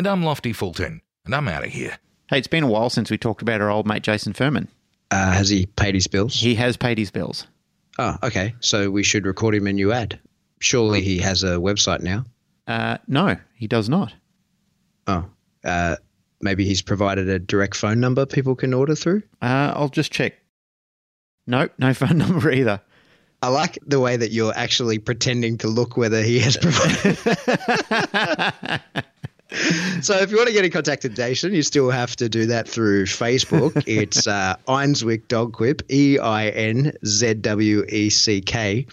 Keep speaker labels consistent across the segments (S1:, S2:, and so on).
S1: And I'm Lofty Fulton, and I'm out of here.
S2: Hey, it's been a while since we talked about our old mate Jason Furman.
S3: Uh, has he paid his bills?
S2: He has paid his bills.
S3: Oh, okay. So we should record him a new ad. Surely he has a website now.
S2: Uh, no, he does not.
S3: Oh, uh, maybe he's provided a direct phone number people can order through.
S2: Uh, I'll just check. Nope, no phone number either.
S3: I like the way that you're actually pretending to look whether he has provided. so if you want to get in contact with Jason, you still have to do that through Facebook. It's uh, Einzweck Dog Quip, E I N Z W E C K.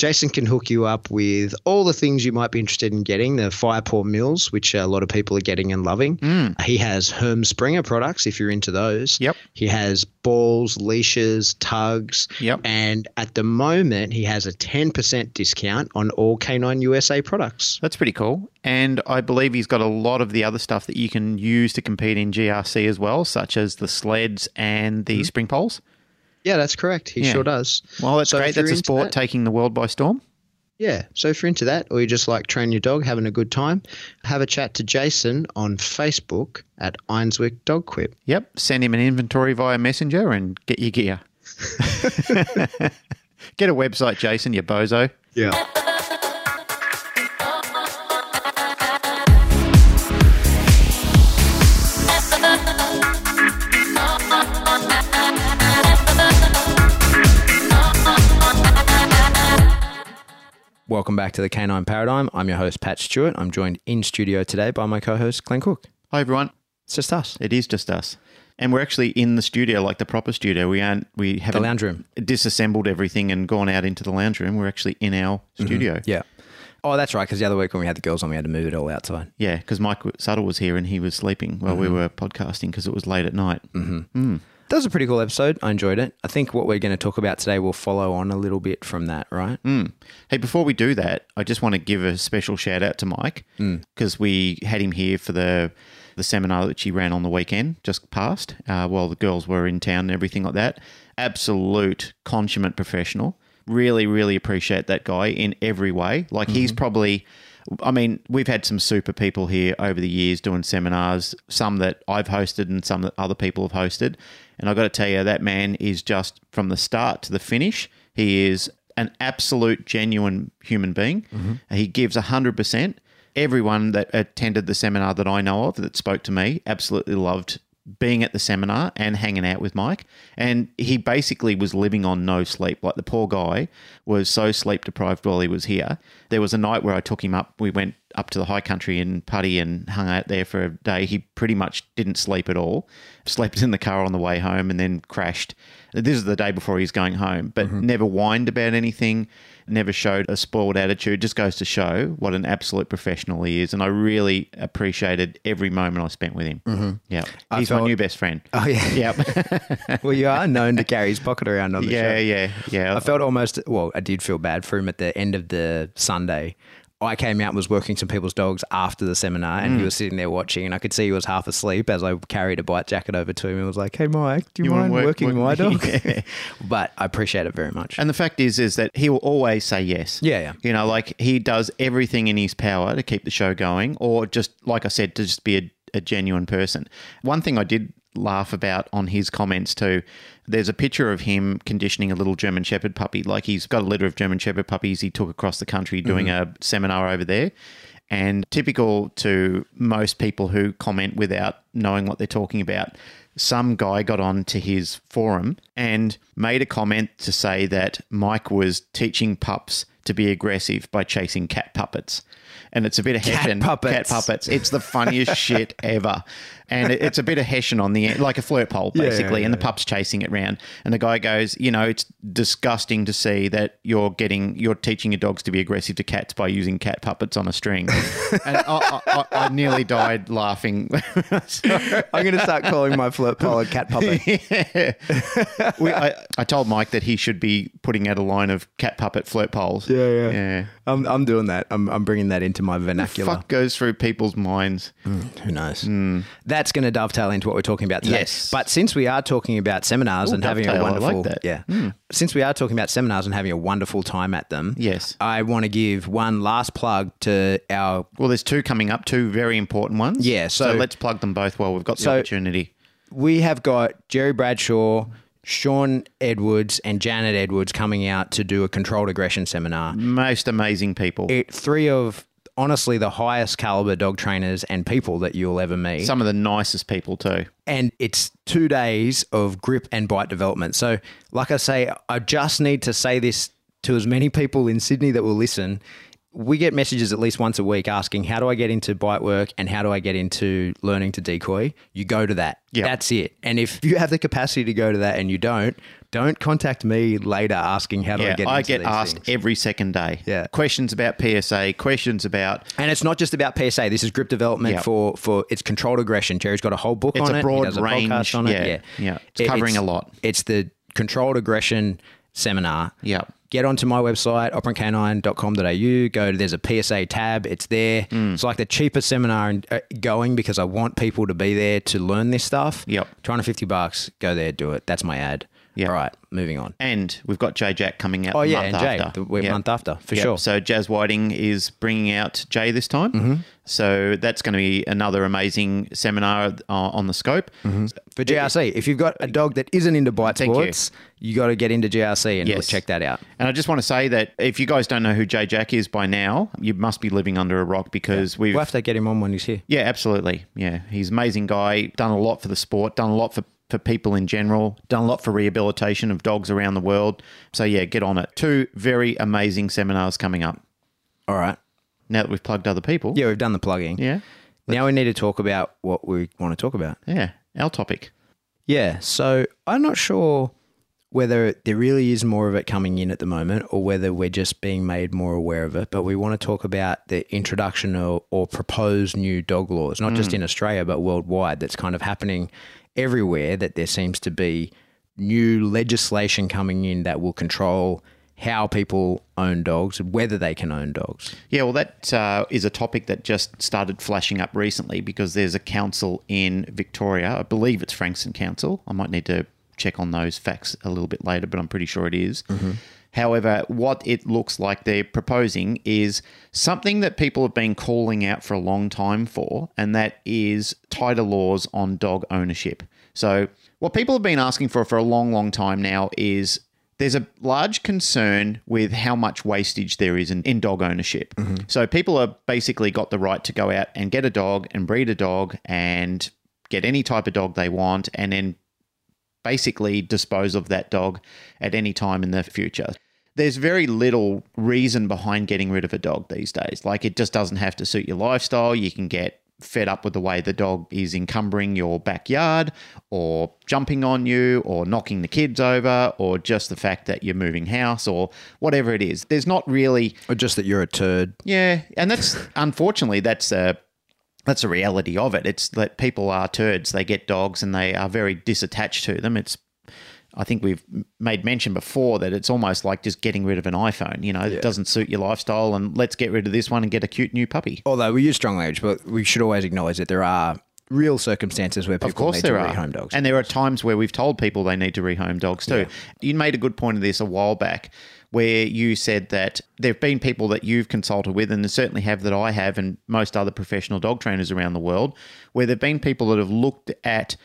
S3: Jason can hook you up with all the things you might be interested in getting the fire mills, which a lot of people are getting and loving.
S2: Mm.
S3: He has Herm Sprenger products if you're into those.
S2: Yep.
S3: He has balls, leashes, tugs.
S2: Yep.
S3: And at the moment, he has a 10% discount on all Canine USA products.
S2: That's pretty cool. And I believe he's got a lot of the other stuff that you can use to compete in GRC as well, such as the sleds and the spring poles.
S3: Yeah, that's correct. He
S2: Yeah.
S3: sure does.
S2: Well, that's
S3: So
S2: great. That's a sport
S3: that-
S2: taking the world by storm.
S3: Yeah. So if you're into that, or you just like train your dog, having a good time, have a chat to Jason on Facebook at Einzweck Dog Quip.
S2: Yep. Send him an inventory via Messenger and get your gear. get a website, Jason, you bozo.
S3: Yeah.
S4: Welcome back to the Canine Paradigm. I'm your host, Pat Stuart. I'm joined in studio today by my co host, Glenn Cooke.
S2: Hi, everyone.
S4: It's just us.
S2: It is just us. And we're actually in the studio, like the proper studio. We aren't. We haven't
S4: lounge room.
S2: disassembled everything and gone out into the lounge room. We're actually in our mm-hmm. studio.
S4: Yeah. Oh, that's right. Because the other week when we had the girls on, we had to move it all outside.
S2: Yeah, because Mike Sutter was here and he was sleeping while we mm-hmm. were podcasting because it was late at night. Mm-hmm. Hmm.
S4: That was a pretty cool episode. I enjoyed it. I think what we're going to talk about today will follow on a little bit from that, right? Hmm.
S2: Hey, before we do that, I just want to give a special shout out to Mike hmm. because we had him here for the the seminar that she ran on the weekend just past uh, while the girls were in town and everything like that. Absolute consummate professional. Really, really appreciate that guy in every way. Like he's mm-hmm. probably. I mean, we've had some super people here over the years doing seminars, some that I've hosted and some that other people have hosted. And I've got to tell you, that man is just from the start to the finish, he is an absolute genuine human being. Mm-hmm. He gives 100%. Everyone that attended the seminar that I know of that spoke to me absolutely loved being at the seminar and hanging out with Mike. And he basically was living on no sleep. Like the poor guy was so sleep deprived while he was here. There was a night where I took him up. We went up to the high country in Putty and hung out there for a day. He pretty much didn't sleep at all. Slept in the car on the way home and then crashed. This is the day before he's going home, but mm-hmm. never whined about anything, never showed a spoiled attitude. Just goes to show what an absolute professional he is. And I really appreciated every moment I spent with him. Mm-hmm. Yeah. He's my new best friend.
S4: Oh, yeah.
S2: Yep.
S4: well, you are known to carry his pocket around on the
S2: yeah,
S4: show.
S2: Yeah, yeah, yeah.
S4: I felt almost, well, I did feel bad for him at the end of the Sunday. I came out and was working some people's dogs after the seminar, and he mm. was sitting there watching, and I could see he was half asleep as I carried a bite jacket over to him and was like, "Hey, Mike, do you,
S2: You
S4: mind
S2: work-
S4: working
S2: work-
S4: my dog?"
S2: Yeah.
S4: but I appreciate it very much.
S2: And the fact is, is that he will always say yes.
S4: Yeah, yeah.
S2: You know, like he does everything in his power to keep the show going, or just like I said, to just be a, a genuine person. One thing I did laugh about on his comments too. There's a picture of him conditioning a little German Shepherd puppy. Like he's got a litter of German Shepherd puppies he took across the country mm-hmm. doing a seminar over there. And typical to most people who comment without knowing what they're talking about, some guy got on to his forum and made a comment to say that Mike was teaching pups to to be aggressive by chasing cat puppets. And it's a bit of
S4: Cat
S2: hessian.
S4: puppets.
S2: Cat puppets. It's the funniest shit ever. And it- it's a bit of hessian on the end, like a flirt pole,
S4: yeah,
S2: basically. and the pup's chasing it round. And the guy goes, you know, it's disgusting to see that you're getting, you're teaching your dogs to be aggressive to cats by using cat puppets on a string. and I, I, I, I nearly died laughing.
S4: I'm going to start calling my flirt pole a cat puppet.
S2: we, I, I told Mike that he should be putting out a line of cat puppet flirt poles.
S4: Yeah, yeah.
S2: Yeah.
S4: I'm, I'm doing that. I'm, I'm bringing that into my vernacular.
S2: Fuck goes through people's minds.
S4: Who knows? That's going to dovetail into what we're talking about today.
S2: Yes.
S4: But since we are talking about seminars
S2: Ooh,
S4: and having a
S2: like
S4: wonderful,
S2: that. Hmm.
S4: yeah, since we are talking about seminars and having a wonderful time at them,
S2: Yes.
S4: I want to give one last plug to our
S2: Well, there's two coming up, two very important ones.
S4: Yeah,
S2: So,
S4: so-
S2: let's plug them both while we've got the
S4: So-
S2: opportunity.
S4: we have got Jerry Bradshaw, Sean Edwards, and Janet Edwards coming out to do a controlled aggression seminar.
S2: Most amazing people.
S4: It, three of honestly the highest caliber dog trainers and people that you'll ever meet.
S2: Some of the nicest people too.
S4: and it's two days of grip and bite development. So, like I say, I just need to say this to as many people in Sydney that will listen. We get messages at least once a week asking, How do I get into bite work and how do I get into learning to decoy? You go to that.
S2: Yeah.
S4: That's it. And if you have the capacity to go to that and you don't, don't contact me later asking, How do I
S2: Yeah,
S4: get
S2: I get asked
S4: things?"
S2: every second day.
S4: Yeah.
S2: Questions about PSA, questions about
S4: And it's not just about PSA. This is grip development
S2: Yeah.
S4: for for it's controlled aggression. Jerry's got a whole book on it.
S2: It's
S4: on
S2: a
S4: it.
S2: broad
S4: he does a
S2: range,
S4: podcast on it.
S2: yeah,
S4: Yeah.
S2: It's covering a lot.
S4: It's the controlled aggression seminar.
S2: Yeah.
S4: Get onto my website, operantcanine.com.au. Go to there's a PSA tab. It's there.
S2: Mm.
S4: It's like the cheapest seminar in, uh, going because I want people to be there to learn this stuff.
S2: Yep.
S4: 250 bucks. Go there, do it. That's my ad.
S2: Yep.
S4: All right, moving on.
S2: and we've got Jay Jack coming out
S4: Oh,
S2: the
S4: yeah,
S2: month
S4: and Jay,
S2: after.
S4: the
S2: Yep.
S4: month after, for
S2: Yep.
S4: sure.
S2: So Jazz Whiting is bringing out Jay this time.
S4: Mm-hmm.
S2: So that's going to be another amazing seminar uh, on the scope.
S4: For GRC, if you've got a dog that isn't into bite
S2: Thank you.
S4: sports, you, got to get into GRC and
S2: Yes.
S4: check that out.
S2: And I just want to say that if you guys don't know who Jay Jack is by now, you must be living under a rock because we've
S4: We'll have to get him on when he's here.
S2: Yeah, absolutely. Yeah, he's an amazing guy. Done a lot for the sport. Done a lot for for people in general. Done a lot for rehabilitation of dogs around the world. So yeah, get on it. Two very amazing seminars coming up.
S4: All right.
S2: Now that we've plugged other people.
S4: Yeah, we've done the plugging.
S2: Yeah.
S4: Now we need to talk about what we want to talk about.
S2: Yeah. Our topic.
S4: Yeah. So I'm not sure whether there really is more of it coming in at the moment or whether we're just being made more aware of it. But we want to talk about the introduction or, or proposed new dog laws, not just mm. in Australia, but worldwide, that's kind of happening everywhere, that there seems to be new legislation coming in that will control how people own dogs, whether they can own dogs.
S2: Yeah, well, that uh, is a topic that just started flashing up recently because there's a council in Victoria. I believe it's Frankston Council. I might need to check on those facts a little bit later, but I'm pretty sure it is. However, what it looks like they're proposing is something that people have been calling out for a long time for, and that is tighter laws on dog ownership. So, what people have been asking for for a long, long time now is there's a large concern with how much wastage there is in, in dog ownership. Mm-hmm. So people have basically got the right to go out and get a dog and breed a dog and get any type of dog they want and then basically dispose of that dog at any time in the future. There's very little reason behind getting rid of a dog these days. Like it just doesn't have to suit your lifestyle. You can get fed up with the way the dog is encumbering your backyard or jumping on you or knocking the kids over or just the fact that you're moving house or whatever it is. There's not really
S4: Or just that you're a turd.
S2: yeah, and that's unfortunately that's a that's a reality of it. It's that people are turds. They get dogs and they are very disattached to them. It's I think we've made mention before that it's almost like just getting rid of an iPhone. You know, it doesn't suit your lifestyle, and let's get rid of this one and get a cute new puppy.
S4: Although we use strong language, but we should always acknowledge that there are real circumstances where people
S2: Of course,
S4: need
S2: there
S4: to
S2: are
S4: rehome dogs.
S2: and there are times where we've told people they need to rehome dogs too. You made a good point of this a while back, where you said that there have been people that you've consulted with, and certainly have that I have, and most other professional dog trainers around the world, where there've been people that have looked at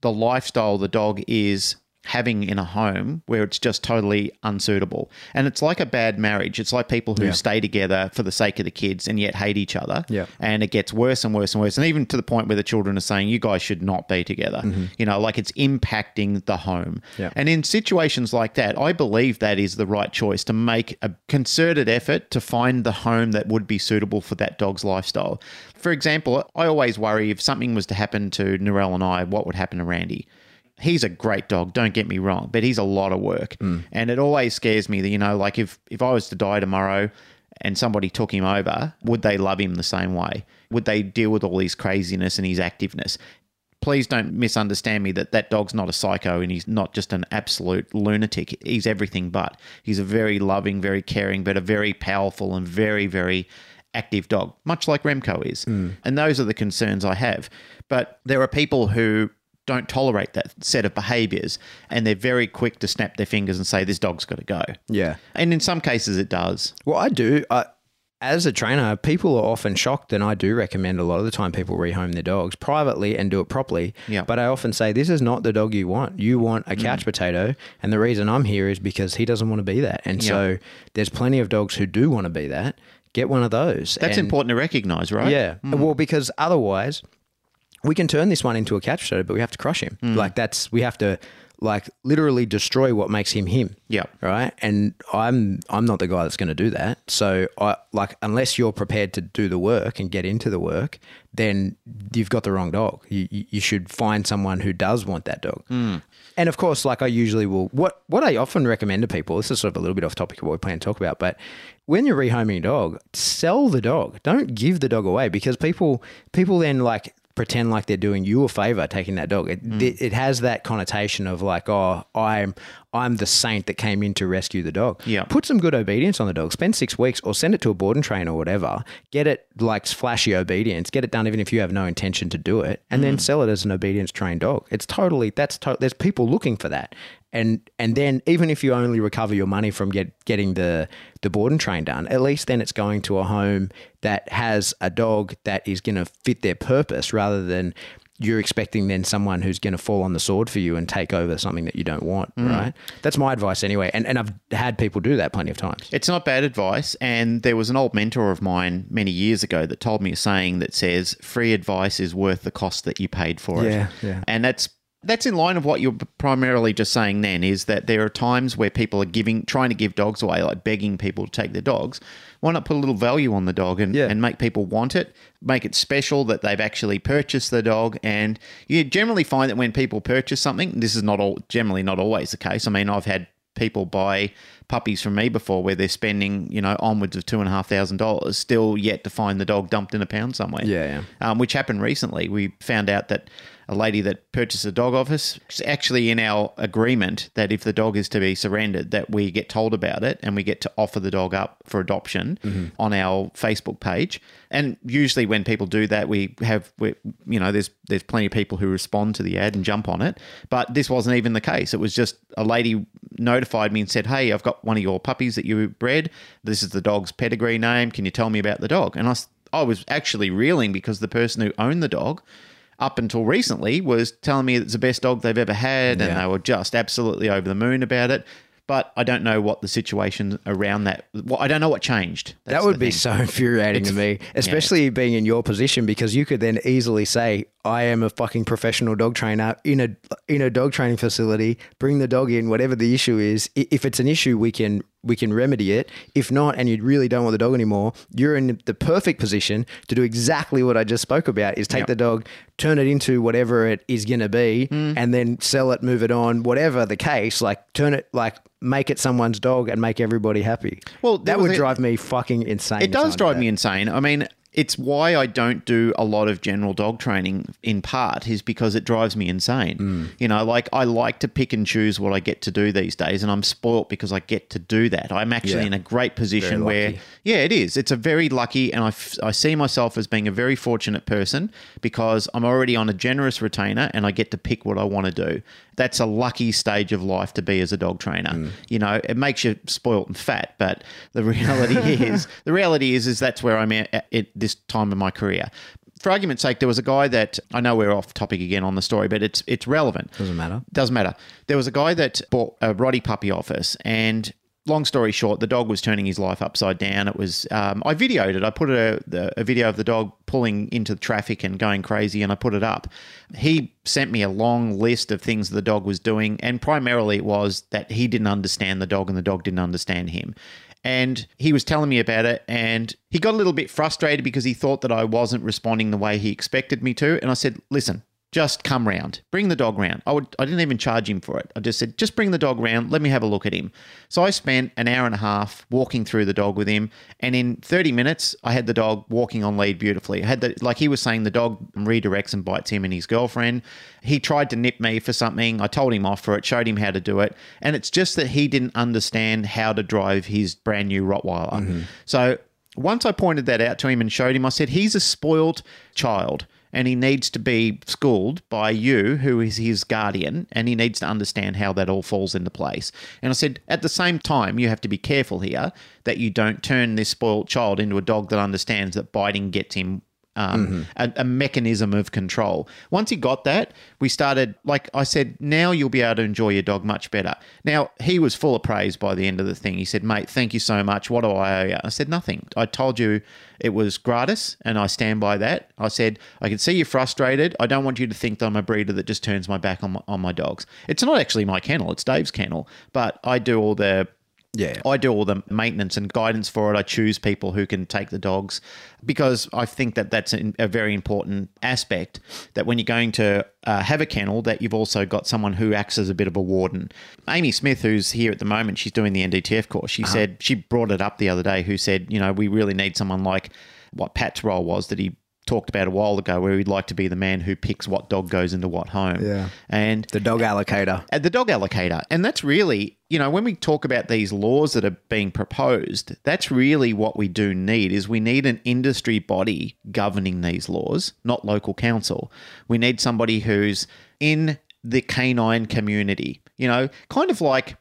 S2: the lifestyle the dog is having in a home where it's just totally unsuitable. And it's like a bad marriage. It's like people who
S4: Yeah.
S2: stay together for the sake of the kids and yet hate each other.
S4: Yeah.
S2: And it gets worse and worse and worse. And even to the point where the children are saying, you guys should not be together. Mm-hmm. You know, like it's impacting the home.
S4: Yeah.
S2: And in situations like that, I believe that is the right choice to make a concerted effort to find the home that would be suitable for that dog's lifestyle. For example, I always worry if something was to happen to Narelle and I, what would happen to Randy? He's a great dog, don't get me wrong, but he's a lot of work. Hmm. And it always scares me that, you know, like if, if I was to die tomorrow and somebody took him over, would they love him the same way? Would they deal with all his craziness and his activeness? please don't misunderstand me that that dog's not a psycho and he's not just an absolute lunatic. He's everything but. He's a very loving, very caring, but a very powerful and very, very active dog, much like Remco is. Hmm. And those are the concerns I have. But there are people who don't tolerate that set of behaviors and they're very quick to snap their fingers and say, this dog's got to go.
S4: Yeah.
S2: And in some cases, it does.
S4: Well, I do. I, as a trainer, people are often shocked, and I do recommend a lot of the time people rehome their dogs privately and do it properly.
S2: Yeah.
S4: But I often say, this is not the dog you want. You want a couch mm. potato. And the reason I'm here is because he doesn't want to be that. And so there's plenty of dogs who do want to be that. Get one of those.
S2: That's
S4: And-
S2: important to recognize, right?
S4: Yeah. Mm. Well, because otherwise, we can turn this one into a couch potato, but we have to crush him. Mm. Like that's we have to like literally destroy what makes him him.
S2: Yeah.
S4: Right. And I'm I'm not the guy that's going to do that. So I like unless you're prepared to do the work and get into the work, then you've got the wrong dog. You you, you should find someone who does want that dog. Mm. And of course, like I usually will, what what I often recommend to people. This is sort of a little bit off topic of what we plan to talk about, but when you're rehoming a dog, sell the dog. Don't give the dog away because people people then like pretend like they're doing you a favor taking that dog. It, mm. it, it has that connotation of like, oh, I'm I'm the saint that came in to rescue the dog.
S2: Yeah.
S4: Put some good obedience on the dog. Spend six weeks or send it to a board and train or whatever. Get it like flashy obedience. Get it done even if you have no intention to do it, and then mm. sell it as an obedience trained dog. It's totally that's to, there's people looking for that. And and then even if you only recover your money from get getting the the board and train done, at least then it's going to a home that has a dog that is going to fit their purpose rather than you're expecting then someone who's going to fall on the sword for you and take over something that you don't want, mm. right? That's my advice anyway. And and I've had people do that plenty of times.
S2: It's not bad advice. And there was an old mentor of mine many years ago that told me a saying that says, free advice is worth the cost that you paid for
S4: Yeah,
S2: it.
S4: yeah.
S2: And that's that's in line of what you're primarily just saying then is that there are times where people are giving trying to give dogs away, like begging people to take their dogs. Why not put a little value on the dog and,
S4: Yeah.
S2: and make people want it, make it special that they've actually purchased the dog. And you generally find that when people purchase something, this is not all generally not always the case. I mean, I've had people buy puppies from me before where they're spending, you know, onwards of two and a half thousand dollars, still yet to find the dog dumped in a pound somewhere.
S4: Yeah,
S2: Um, which happened recently. We found out that a lady that purchased a dog off us, it's actually in our agreement that if the dog is to be surrendered, that we get told about it and we get to offer the dog up for adoption mm-hmm. on our Facebook page. And usually, when people do that, we have, we, you know, there's there's plenty of people who respond to the ad and jump on it. But this wasn't even the case. It was just a lady notified me and said, "Hey, I've got one of your puppies that you bred. This is the dog's pedigree name. Can you tell me about the dog?" And I, s- I was actually reeling because the person who owned the dog up until recently was telling me it's the best dog they've ever had and they were just absolutely over the moon about it. But I don't know what the situation around that. Well, I don't know what changed.
S4: that would be
S2: thing.
S4: so infuriating to me, especially being in your position because you could then easily say, "I am a fucking professional dog trainer in a in a dog training facility. Bring the dog in, whatever the issue is. If it's an issue, we can we can remedy it. If not, and you really don't want the dog anymore, you're in the perfect position to do exactly what I just spoke about: is take
S2: Yep.
S4: the dog, turn it into whatever it is going to be,
S2: Mm.
S4: and then sell it, move it on, whatever the case. Like turn it like." Make it someone's dog and make everybody happy.
S2: Well,
S4: that would
S2: a-
S4: drive me fucking insane.
S2: It does drive me insane. I mean, it's why I don't do a lot of general dog training in part is because it drives me insane.
S4: Hmm.
S2: You know, like I like to pick and choose what I get to do these days, and I'm spoilt because I get to do that. I'm actually
S4: Yeah.
S2: in a great position where, yeah, it is. It's a very lucky, and I, f- I see myself as being a very fortunate person because I'm already on a generous retainer and I get to pick what I want to do. That's a lucky stage of life to be as a dog trainer.
S4: Hmm.
S2: You know, it makes you spoilt and fat, but the reality is, the reality is, is that's where I'm at, at this time of my career. for argument's sake, there was a guy that I know we're off topic again on the story, but it's it's relevant.
S4: Doesn't matter.
S2: Doesn't matter. There was a guy that bought a Roddy puppy office, and long story short, the dog was turning his life upside down. It was um, I videoed it. I put a, a video of the dog pulling into the traffic and going crazy, and I put it up. He sent me a long list of things the dog was doing, and primarily it was that he didn't understand the dog, and the dog didn't understand him. And he was telling me about it, and he got a little bit frustrated because he thought that I wasn't responding the way he expected me to. And I said, "Listen, just come round. Bring the dog round. I would I didn't even charge him for it. I just said, just bring the dog round. Let me have a look at him. So I spent an hour and a half walking through the dog with him, and in 30 minutes, I had the dog walking on lead beautifully. I had the like he was saying the dog redirects and bites him and his girlfriend. He tried to nip me for something. I told him off for it, showed him how to do it, and it's just that he didn't understand how to drive his brand new Rottweiler. Mm-hmm. So once I pointed that out to him and showed him, I said, he's a spoiled child and he needs to be schooled by you, who is his guardian, and he needs to understand how that all falls into place. And I said, at the same time, you have to be careful here that you don't turn this spoiled child into a dog that understands that biting gets him. Um, a, a mechanism of control. Once he got that, we started, like I said, now you'll be able to enjoy your dog much better. Now, he was full of praise by the end of the thing. He said, Mate, thank you so much. What do I owe you? I said, Nothing. I told you it was gratis, and I stand by that. I said, I can see you're frustrated. I don't want you to think that I'm a breeder that just turns my back on my, on my dogs. It's not actually my kennel, it's Dave's kennel, but I do all the
S4: Yeah.
S2: I do all the maintenance and guidance for it. I choose people who can take the dogs because I think that that's a very important aspect. That when you're going to uh, have a kennel, that you've also got someone who acts as a bit of a warden. Amy Smith, who's here at the moment, she's doing the NDTF course. She said she brought it up the other day. Who said, you know, we really need someone like what Pat's role was that he talked about a while ago, where he'd like to be the man who picks what dog goes into what home.
S4: Yeah.
S2: and
S4: The dog allocator.
S2: at the dog allocator. And that's really, you know, when we talk about these laws that are being proposed, that's really what we do need is we need an industry body governing these laws, not local council. We need somebody who's in the canine community, you know, kind of like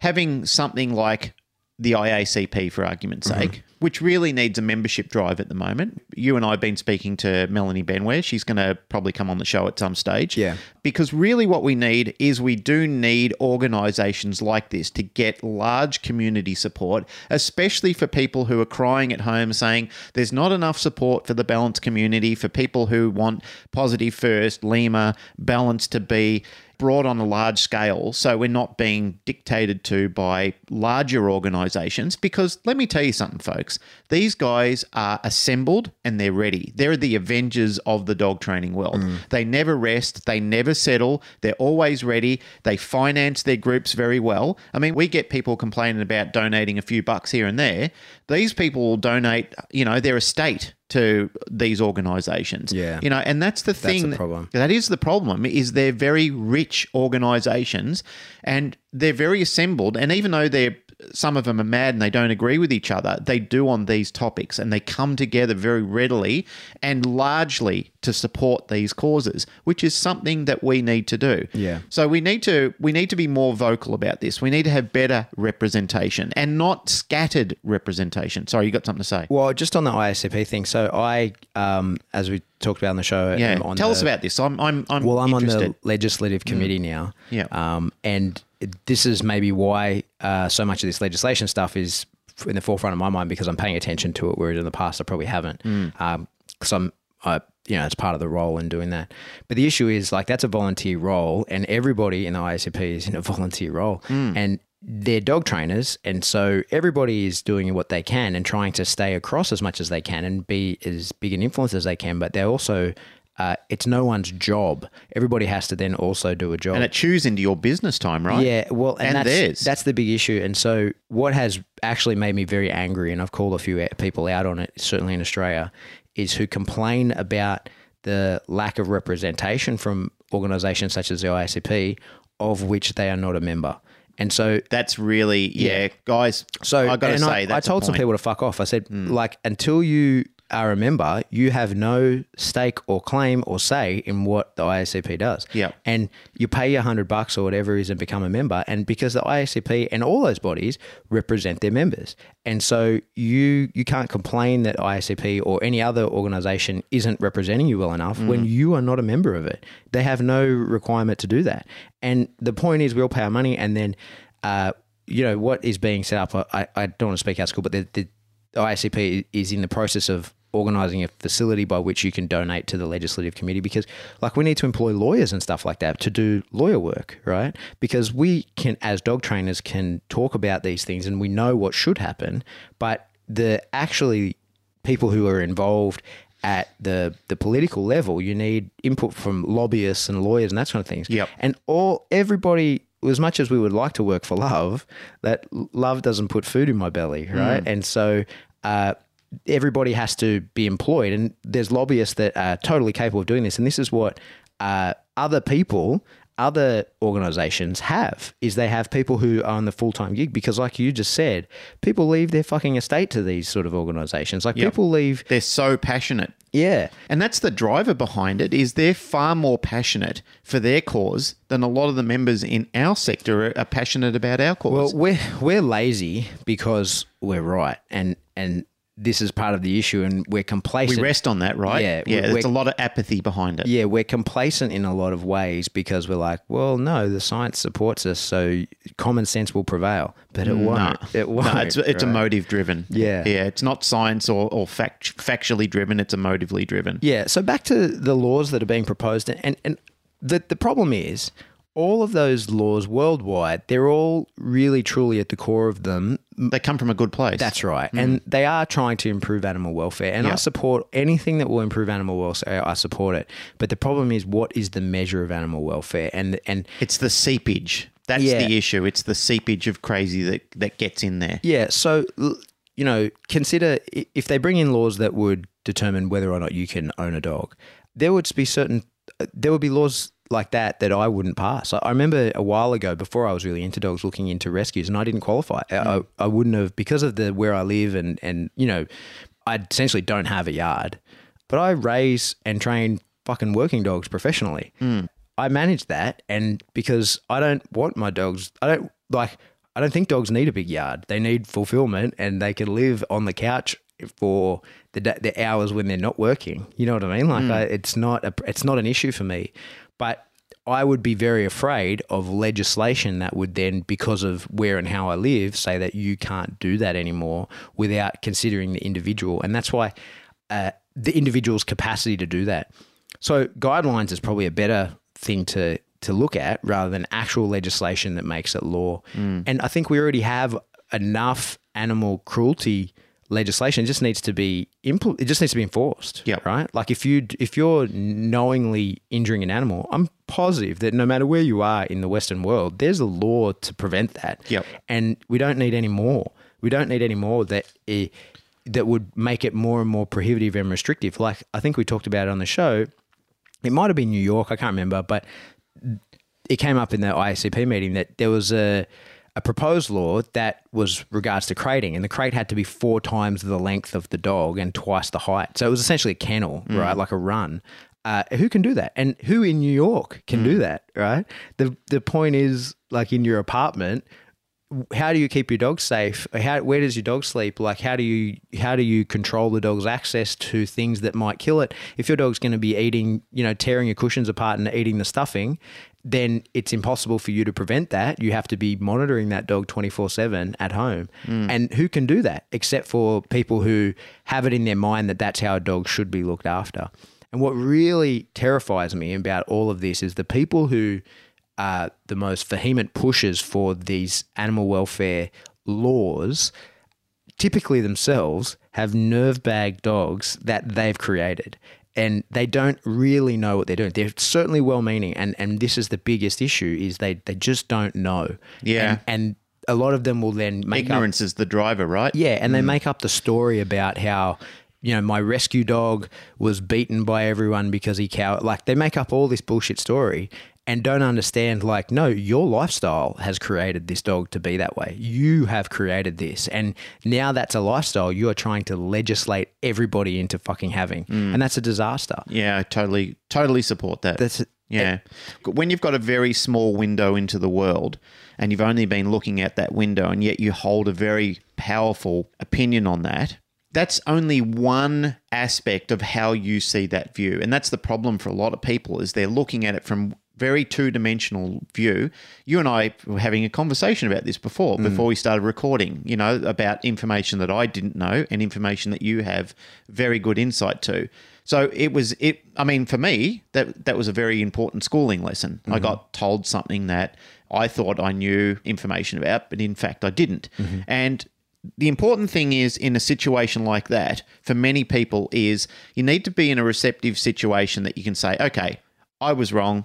S2: having something like the IACP for argument's mm-hmm. sake, which really needs a membership drive at the moment. You and I have been speaking to Melanie Benware. She's going to probably come on the show at some stage.
S4: Yeah.
S2: Because really what we need is we do need organizations like this to get large community support, especially for people who are crying at home saying there's not enough support for the balanced community, for people who want positive first, Lima, balance to be brought on a large scale so we're not being dictated to by larger organizations because let me tell you something folks. These guys are assembled and they're ready. They're the avengers of the dog training world. Mm. They never rest. They never settle. They're always ready. They finance their groups very well. I mean we get people complaining about donating a few bucks here and there. These people will donate you know their estate to these organizations
S4: Yeah.
S2: you know and that's the thing
S4: the problem.
S2: that is the problem is they're very rich organizations and they're very assembled and even though they're some of them are mad and they don't agree with each other they do on these topics and they come together very readily and largely to support these causes which is something that we need to do
S4: Yeah.
S2: so we need to we need to be more vocal about this we need to have better representation and not scattered representation sorry you got something to say
S4: Well, just on the IACP thing. So I, um, as we talked about on the show,
S2: yeah
S4: on
S2: tell
S4: the-
S2: us about this i'm i'm, I'm
S4: Well, I'm
S2: interested.
S4: on the legislative committee now.
S2: Yeah.
S4: Um, and this is maybe why uh, so much of this legislation stuff is in the forefront of my mind because I'm paying attention to it, whereas in the past I probably haven't. Because I'm, I, you know, it's part of the role in doing that. But the issue is like that's a volunteer role, and everybody in the IACP is in a volunteer role, and they're dog trainers, and so everybody is doing what they can and trying to stay across as much as they can and be as big an influence as they can. But they're also uh, it's no one's job. Everybody has to then also do a job.
S2: and it chews into your business time right
S4: Yeah, well, and,
S2: And
S4: that's,
S2: theirs.
S4: that's the big issue. And so, what has actually made me very angry, and I've called a few people out on it, certainly in Australia, is who complain about the lack of representation from organisations such as the IACP, of which they are not a member. And so,
S2: That's really yeah, guys.
S4: so
S2: I got to say
S4: I, I told some. People to fuck off. I said, hmm. like, until you are a member, you have no stake or claim or say in what the IACP does.
S2: Yep.
S4: And you pay your hundred bucks or whatever it is and become a member. And because the IACP and all those bodies represent their members. And so you you can't complain that IACP or any other organization isn't representing you well enough when you are not a member of it. They have no requirement to do that. And the point is we all pay our money and then uh, you know, what is being set up, I, I don't want to speak out of school, but the, the IACP is in the process of organising a facility by which you can donate to the legislative committee because like we need to employ lawyers and stuff like that to do lawyer work right? Because we can as dog trainers can talk about these things and we know what should happen but the actually people who are involved at the the political level you need input from lobbyists and lawyers and that sort of things.
S2: Yep.
S4: and all everybody as much as we would like to work for love that love doesn't put food in my belly right? And so uh, everybody has to be employed and there's lobbyists that are totally capable of doing this and this is what uh, other people other organizations have is they have people who are on the full-time gig because like you just said people leave their fucking estate to these sort of organizations like
S2: Yep.
S4: people leave
S2: They're so passionate.
S4: yeah
S2: And that's the driver behind it is they're far more passionate for their cause than a lot of the members in our sector are, are passionate about our cause.
S4: Well, we're we're lazy because we're right, and and this is part of the issue, and we're complacent.
S2: we rest on that, right?
S4: Yeah,
S2: yeah. There's a lot of apathy behind it.
S4: yeah, we're complacent in a lot of ways because we're like, well, no, the science supports us, so common sense will prevail, but it won't. It won't.
S2: No, it's it's
S4: right?
S2: emotive driven.
S4: Yeah.
S2: yeah. It's not science or or fact, factually driven. It's emotively driven.
S4: Yeah. So back to the laws that are being proposed, and and the the problem is all of those laws worldwide, they're all really truly at the core of them
S2: They come from a good place.
S4: That's right. Hmm. And they are trying to improve animal welfare. And I support anything that will improve animal welfare, I support it. But the problem is what is the measure of animal welfare? And and
S2: It's the seepage. That's
S4: Yeah.
S2: the issue. It's the seepage of crazy that, that gets in there.
S4: yeah, so you know, consider if they bring in laws that would determine whether or not you can own a dog, there would be certain uh, there would be laws like that that I wouldn't pass. I remember a while ago, before I was really into dogs, looking into rescues, and I didn't qualify. I, hmm. I, I wouldn't have because of the where I live, and and you know, I essentially don't have a yard, but I raise and train fucking working dogs professionally. Hmm. I manage that, and because I don't want my dogs, I don't like. I don't think dogs need a big yard. They need fulfillment, and they can live on the couch for the the hours when they're not working. You know what I mean? Like, hmm. I, it's not a, it's not an issue for me. But I would be very afraid of legislation that would then, because of where and how I live, say that you can't do that anymore without considering the individual, and that's why uh, the individual's capacity to do that. So guidelines is probably a better thing to to look at rather than actual legislation that makes it law. And I think we already have enough animal cruelty legislation. It just needs to be impl- it just needs to be enforced.
S2: Yep.
S4: Right? Like if you if you're knowingly injuring an animal, I'm positive that no matter where you are in the Western world, there's a law to prevent that.
S2: Yep.
S4: And we don't need any more. We don't need any more that eh, that would make it more and more prohibitive and restrictive. Like I think we talked about it on the show. It might have been New York, I can't remember, but it came up in the IACP meeting that there was a a proposed law that was regards to crating, and the crate had to be four times the length of the dog and twice the height. So it was essentially a kennel, right, like a run. Uh, who can do that, and who in New York can do that, right? The the point is, like in your apartment, how do you keep your dog safe? How where does your dog sleep? Like how do you how do you control the dog's access to things that might kill it? If your dog's going to be eating, you know, tearing your cushions apart and eating the stuffing, then it's impossible for you to prevent that. You have to be monitoring that dog 24/7 at home. Mm. And who can do that except for people who have it in their mind that that's how a dog should be looked after. And what really terrifies me about all of this is the people who are the most vehement pushers for these animal welfare laws typically themselves have nerve bag dogs that they've created and they don't really know what they're doing they're certainly well meaning and and this is the biggest issue is they they just don't know
S2: Yeah.
S4: and, and a lot of them will then make up
S2: Ignorance is the driver, right?
S4: yeah, and they mm. make up the story about how you know my rescue dog was beaten by everyone because he cow. Like they make up all this bullshit story, and don't understand like no your lifestyle has created this dog to be that way you have created this and now that's a lifestyle you are trying to legislate everybody into fucking having mm. and that's a disaster
S2: Yeah, I totally, totally support that.
S4: that's
S2: yeah. When you've got a very small window into the world and you've only been looking at that window and yet you hold a very powerful opinion on that, that's only one aspect of how you see that view. And that's the problem for a lot of people is they're looking at it from very two-dimensional view. You and I were having a conversation about this before mm. before we started recording, you know, about information that I didn't know and information that you have very good insight to. So it was it I mean for me that that was a very important schooling lesson. I mm-hmm. got told something that I thought I knew information about but in fact I didn't. Mm-hmm. And the important thing is in a situation like that for many people is you need to be in a receptive situation that you can say okay, I was wrong.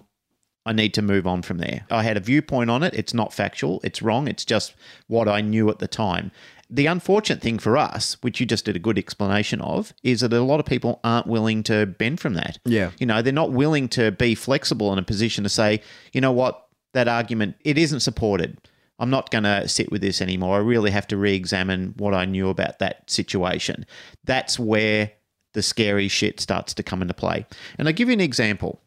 S2: I need to move on from there. I had a viewpoint on it. It's not factual. It's wrong. It's just what I knew at the time. The unfortunate thing for us, which you just did a good explanation of, is that a lot of people aren't willing to bend from that.
S4: Yeah.
S2: You know, they're not willing to be flexible in a position to say, you know what, that argument, it isn't supported. I'm not going to sit with this anymore. I really have to re examine what I knew about that situation. That's where the scary shit starts to come into play. And I'll give you an example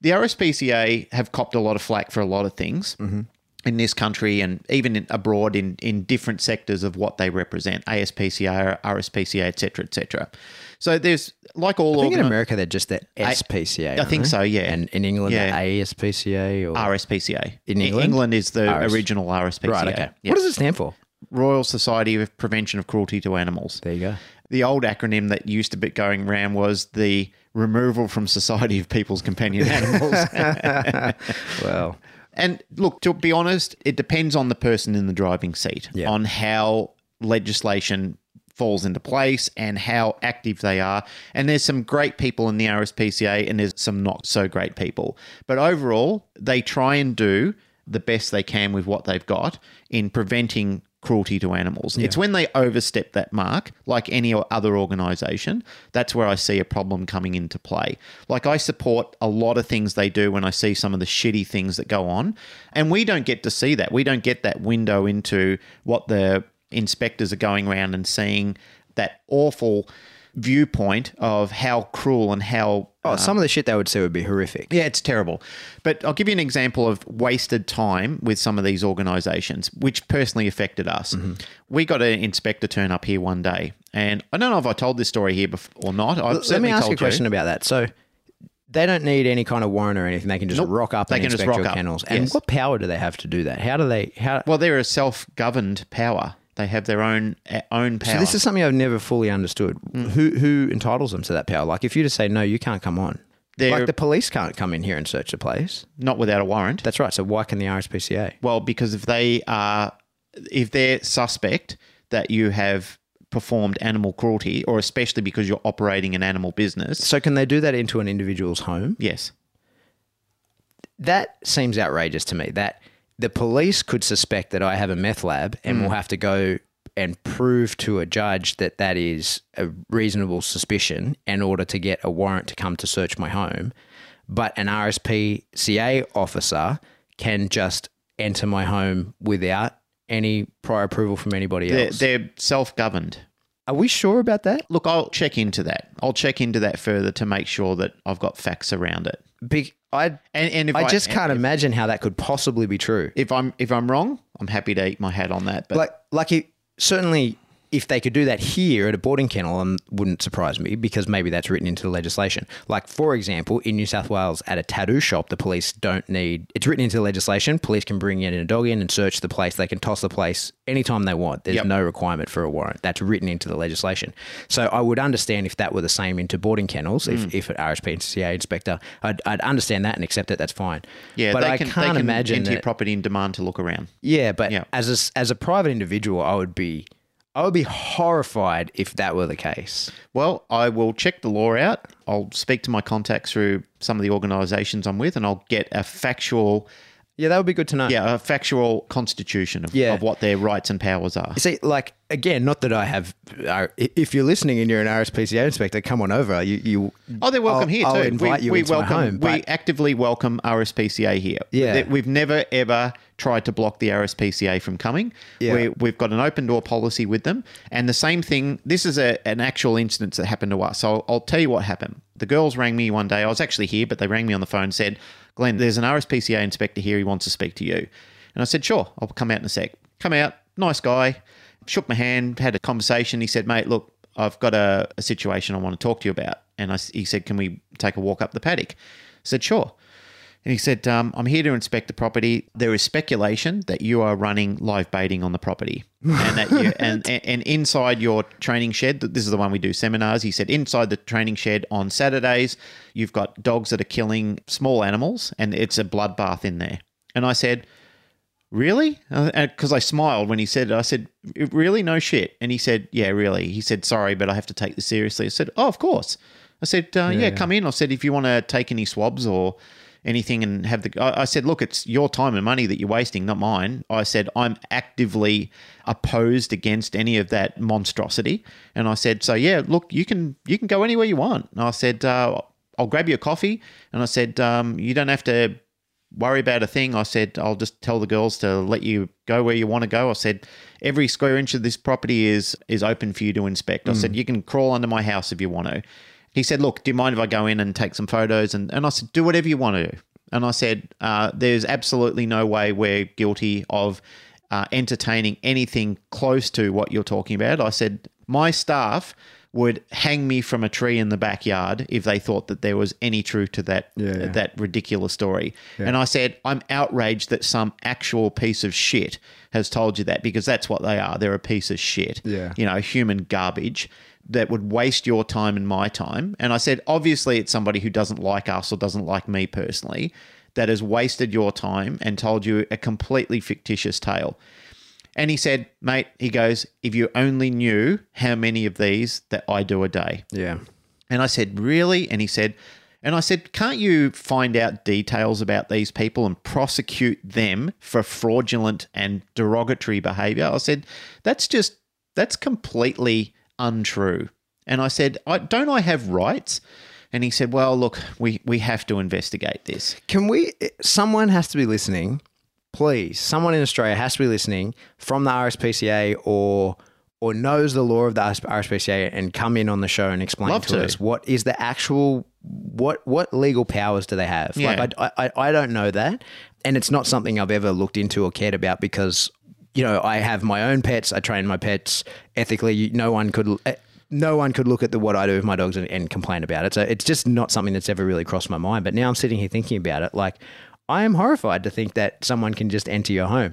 S2: the RSPCA have copped a lot of flack for a lot of things mm-hmm. in this country and even in, abroad in, in different sectors of what they represent ASPCA, RSPCA, etc., etc. So there's like all
S4: I think in America they're just the SPCA.
S2: I think
S4: they?
S2: so, yeah.
S4: And in England,
S2: Yeah.
S4: the ASPCA or
S2: RSPCA.
S4: In England?
S2: England is the
S4: RS.
S2: original RSPCA.
S4: right. Okay.
S2: Yeah.
S4: What does it stand for?
S2: Royal Society of Prevention of Cruelty to Animals.
S4: There you go.
S2: The old acronym that used to be going around was the Removal from Society of People's Companion Animals.
S4: Well,
S2: And look, to be honest, it depends on the person in the driving seat
S4: Yeah.
S2: on how legislation falls into place and how active they are. And there's some great people in the RSPCA and there's some not so great people. But overall, they try and do the best they can with what they've got in preventing cruelty to animals. It's when they overstep that mark, like any other organization, that's where I see a problem coming into play. Like I support a lot of things they do when I see some of the shitty things that go on, and we don't get to see that. We don't get that window into what the inspectors are going around and seeing that awful viewpoint of how cruel and how
S4: oh, uh, some of the shit they would say would be horrific.
S2: yeah, it's terrible. But I'll give you an example of wasted time with some of these organisations, which personally affected us. Mm-hmm. We got an inspector turn up here one day, and I don't know if I told this story here before or not. I've
S4: Let me ask
S2: told
S4: you a question about that. So they don't need any kind of warrant or anything. They can just
S2: Nope.
S4: rock up
S2: They
S4: and
S2: can just rock
S4: your
S2: up.
S4: kennels. And
S2: Yes.
S4: what power do they have to do that? How do they? How?
S2: Well, they're a self-governed power. They have their own uh, own power.
S4: so this is something I've never fully understood. Who who entitles them to that power? Like if you just say no, you can't come on.
S2: They're-
S4: like the police can't come in here and search the place.
S2: not without a warrant.
S4: That's right. So why can the RSPCA?
S2: Well, because if they are, if they're suspect that you have performed animal cruelty, or especially because you're operating an animal business,
S4: So can they do that into an individual's home?
S2: yes,
S4: That seems outrageous to me. That the police could suspect that I have a meth lab and will mm. have to go and prove to a judge that that is a reasonable suspicion in order to get a warrant to come to search my home. But an RSPCA officer can just enter my home without any prior approval from anybody
S2: they're,
S4: else.
S2: they're self-governed.
S4: Are we sure about that?
S2: Look, I'll check into that. I'll check into that further to make sure that I've got facts around it.
S4: Be- I
S2: And, and if
S4: I just can't imagine how that could possibly be true.
S2: if I'm if I'm wrong, I'm happy to eat my hat on that. But
S4: like like it, certainly if they could do that here at a boarding kennel um, wouldn't surprise me because maybe that's written into the legislation like for example in new south wales at a tattoo shop the police don't need it's written into the legislation police can bring in a dog in and search the place they can toss the place anytime they want there's
S2: Yep.
S4: no requirement for a warrant that's written into the legislation so i would understand if that were the same into boarding kennels
S2: Mm.
S4: if, if an rspca inspector I'd, I'd understand that and accept it that's fine
S2: yeah,
S4: but
S2: they
S4: i
S2: can, can
S4: imagine
S2: enter your property in demand to look around.
S4: yeah, but
S2: Yeah.
S4: as a, as a private individual, I would be I would be horrified if that were the case.
S2: Well, I will check the law out. I'll speak to my contacts through some of the organisations I'm with, and I'll get a factual
S4: Yeah, that would be good to know.
S2: Yeah, a factual constitution of,
S4: Yeah.
S2: of what their rights and powers are.
S4: See, like again, not that I have. Uh, if you're listening and you're an RSPCA inspector, come on over. You, you
S2: Oh, they're welcome
S4: I'll-
S2: here
S4: I'll
S2: too.
S4: invite
S2: we,
S4: you
S2: we welcome.
S4: home,
S2: we actively welcome RSPCA here.
S4: Yeah.
S2: We've never ever tried to block the RSPCA from coming.
S4: Yeah.
S2: We, we've got an open door policy with them, and the same thing. This is a, an actual instance that happened to us. So I'll, I'll tell you what happened. The girls rang me one day. I was actually here, but they rang me on the phone and said, "Glenn, there's an RSPCA inspector here. He wants to speak to you." And I said, "Sure, I'll come out in a sec." Come out, nice guy. Shook my hand, had a conversation. He said, "Mate, look, I've got a, a situation I want to talk to you about." And I, he said, "Can we take a walk up the paddock?" I said, "Sure." And he said, um, I'm here to inspect the property. There is speculation that you are running live baiting on the property. And that you, and, and, inside your training shed, this is the one we do seminars. He said, inside the training shed on Saturdays, you've got dogs that are killing small animals and it's a bloodbath in there. And I said, Really? Because I smiled when he said it. I said, Really? No shit. And he said, Yeah, really. He said, Sorry, but I have to take this seriously. I said, Oh, of course. I said, uh, yeah, come in. I said, If you want to take any swabs or anything and have the. I I said, Look, it's your time and money that you're wasting, not mine. I said, I'm actively opposed against any of that monstrosity. And I said, So, yeah, look, you can you can go anywhere you want. And I said, uh, I'll grab you a coffee. And I said, um, You don't have to worry about a thing. I said, I'll just tell the girls to let you go where you want to go. I said, every square inch of this property is is open for you to inspect. I said, you can crawl under my house if you want to. He said, look, do you mind if I go in and take some photos? And, and I said, do whatever you want to do. And I said, uh, there's absolutely no way we're guilty of uh, entertaining anything close to what you're talking about. I said, my staff would hang me from a tree in the backyard if they thought that there was any truth to that
S4: Yeah.
S2: that ridiculous story. And I said, I'm outraged that some actual piece of shit has told you that because that's what they are. They're a piece of shit.
S4: Yeah.
S2: You know, human garbage that would waste your time and my time. And I said, obviously, it's somebody who doesn't like us or doesn't like me personally that has wasted your time and told you a completely fictitious tale. And he said, mate, he goes, if you only knew how many of these that I do a day.
S4: Yeah.
S2: And I said, Really? And he said, and I said, Can't you find out details about these people and prosecute them for fraudulent and derogatory behavior? I said, That's just, that's completely untrue. And I said, I, Don't I have rights? And he said, Well, look, we, we have to investigate this.
S4: Can we? Someone has to be listening, please. Someone in Australia has to be listening from the RSPCA or or knows the law of the RSPCA and come in on the show and explain
S2: Love
S4: to,
S2: to.
S4: us what is the actual what what legal powers do they have?
S2: Yeah.
S4: Like I, I I don't know that, and it's not something I've ever looked into or cared about because you know I have my own pets. I train my pets ethically. No one could. eh, No one could look at the what I do with my dogs and, and complain about it. So it's just not something that's ever really crossed my mind. But now I'm sitting here thinking about it. Like I am horrified to think that someone can just enter your home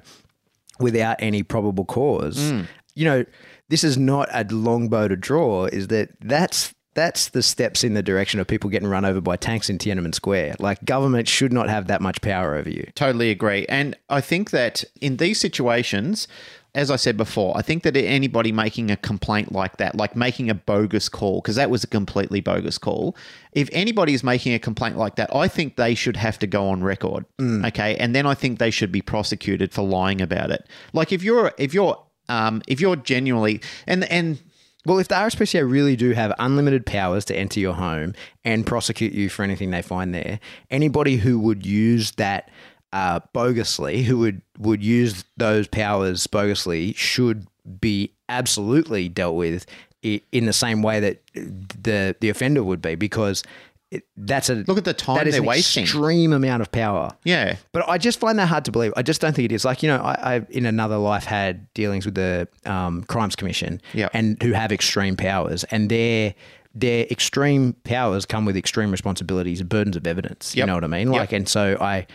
S4: without any probable cause.
S2: Mm.
S4: You know, this is not a long bow to draw. Is that that's that's the steps in the direction of people getting run over by tanks in Tiananmen Square. Like government should not have that much power over you.
S2: Totally agree. And I think that in these situations, as I said before, I think that anybody making a complaint like that, like making a bogus call, because that was a completely bogus call, if anybody is making a complaint like that, I think they should have to go on record. Okay. And then I think they should be prosecuted for lying about it. Like if you're, if you're, um, if you're genuinely, and, and,
S4: Well, if the RSPCA really do have unlimited powers to enter your home and prosecute you for anything they find there, anybody who would use that uh, bogusly, who would, would use those powers bogusly, should be absolutely dealt with in the same way that the the offender would be, because it, that's a
S2: Look at the time
S4: that is
S2: they're
S4: an
S2: wasting.
S4: Extreme amount of power.
S2: yeah.
S4: But I just find that hard to believe. I just don't think it is. Like, you know, I, I in another life had dealings with the um, Crimes Commission
S2: Yeah.
S4: and who have extreme powers and their their extreme powers come with extreme responsibilities and burdens of evidence. You know what I mean?
S2: Yep.
S4: Like and so I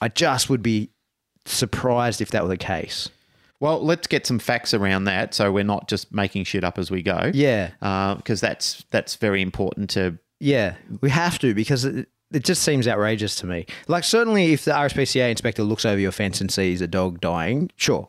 S4: I just would be surprised if that were the case.
S2: Well, let's get some facts around that so we're not just making shit up as we go.
S4: Yeah.
S2: Because that's that's very important to
S4: Yeah, we have to because it, it just seems outrageous to me. Like, certainly, if the RSPCA inspector looks over your fence and sees a dog dying, sure,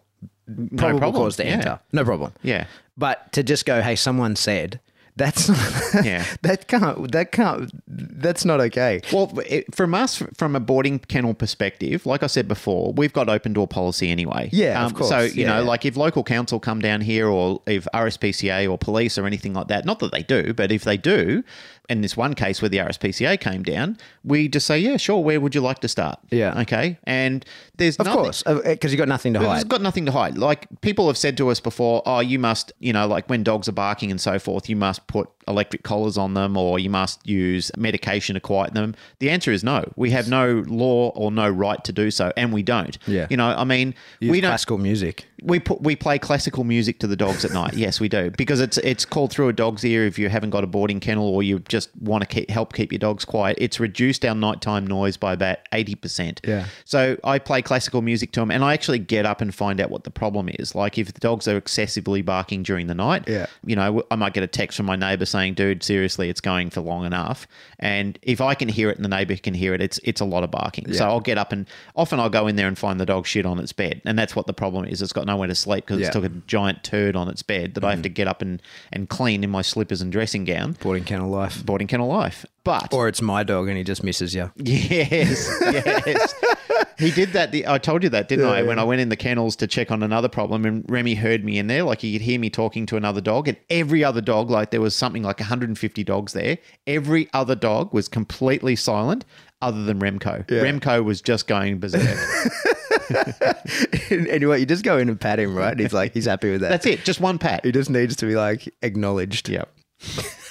S4: probable
S2: problem.
S4: cause to
S2: Yeah.
S4: enter, no problem.
S2: Yeah.
S4: But to just go, hey, someone said That's
S2: Yeah.
S4: that can't that can't that's not okay.
S2: Well, it, from us, from a boarding kennel perspective, like I said before, we've got open door policy anyway. Um,
S4: Yeah, of course.
S2: So you
S4: Yeah,
S2: know, like if local council come down here, or if RSPCA or police or anything like that, not that they do, but if they do, in this one case where the RSPCA came down, we just say, yeah, sure. Where would you like to start?
S4: Yeah.
S2: Okay. And there's
S4: Of
S2: nothing,
S4: course, uh, because you've got nothing to hide.
S2: It's got nothing to hide. Like people have said to us before, oh, you must, you know, like when dogs are barking and so forth, you must put electric collars on them or you must use medication to quiet them. The answer is no. We have no law or no right to do so, and we don't.
S4: Yeah.
S2: You know, I mean, we don't.
S4: classical music.
S2: We put we play classical music to the dogs at night. Yes, we do because it's it's called through a dog's ear if you haven't got a boarding kennel or you just want to keep, help keep your dogs quiet. It's reduced our nighttime noise by about eighty percent.
S4: Yeah.
S2: So I play classical music to them, and I actually get up and find out what the problem is. Like if the dogs are excessively barking during the night,
S4: Yeah.
S2: you know, I might get a text from my neighbor saying, "Dude, seriously, it's going for long enough." And if I can hear it and the neighbor can hear it, it's it's a lot of barking. So I'll get up and often I'll go in there and find the dog shit on its bed, and that's what the problem is. It's got nowhere to sleep because
S4: Yeah. Mm-hmm.
S2: it's took a giant turd on its bed that I have to get up and and clean in my slippers and dressing gown.
S4: Boarding kennel life.
S2: Boarding kennel life, but
S4: Or it's my dog and he just misses you.
S2: Yes, yes. he did that. The, I told you that, didn't I? When I went in the kennels to check on another problem, and Remy heard me in there, like he could hear me talking to another dog, and every other dog, like there was something like 150 dogs there. Every other dog was completely silent, other than Remco. Remco was just going berserk.
S4: anyway, you just go in and pat him, right? He's like, he's happy with that.
S2: That's it, just one pat.
S4: He just needs to be like acknowledged.
S2: Yep.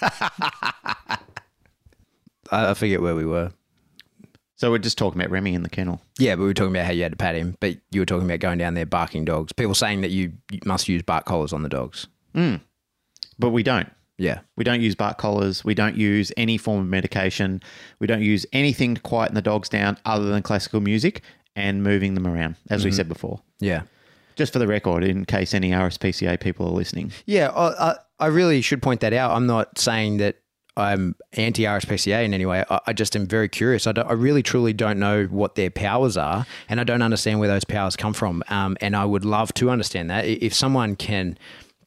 S4: I forget where we were.
S2: So we're just talking about Remy in the kennel.
S4: Yeah, but we were talking about how you had to pat him, but you were talking about going down there barking dogs. People saying that you, must use bark collars on the dogs. Hmm.
S2: But we don't.
S4: Yeah.
S2: We don't use bark collars. We don't use any form of medication. We don't use anything to quieten the dogs down other than classical music and moving them around, as we mm-hmm. said before.
S4: Yeah.
S2: Just for the record, in case any RSPCA people are listening.
S4: Yeah, I, I, I really should point that out. I'm not saying that I'm anti RSPCA in any way. I, I just am very curious. I, I really truly don't know what their powers are, and I don't understand where those powers come from. Um, and I would love to understand that if someone can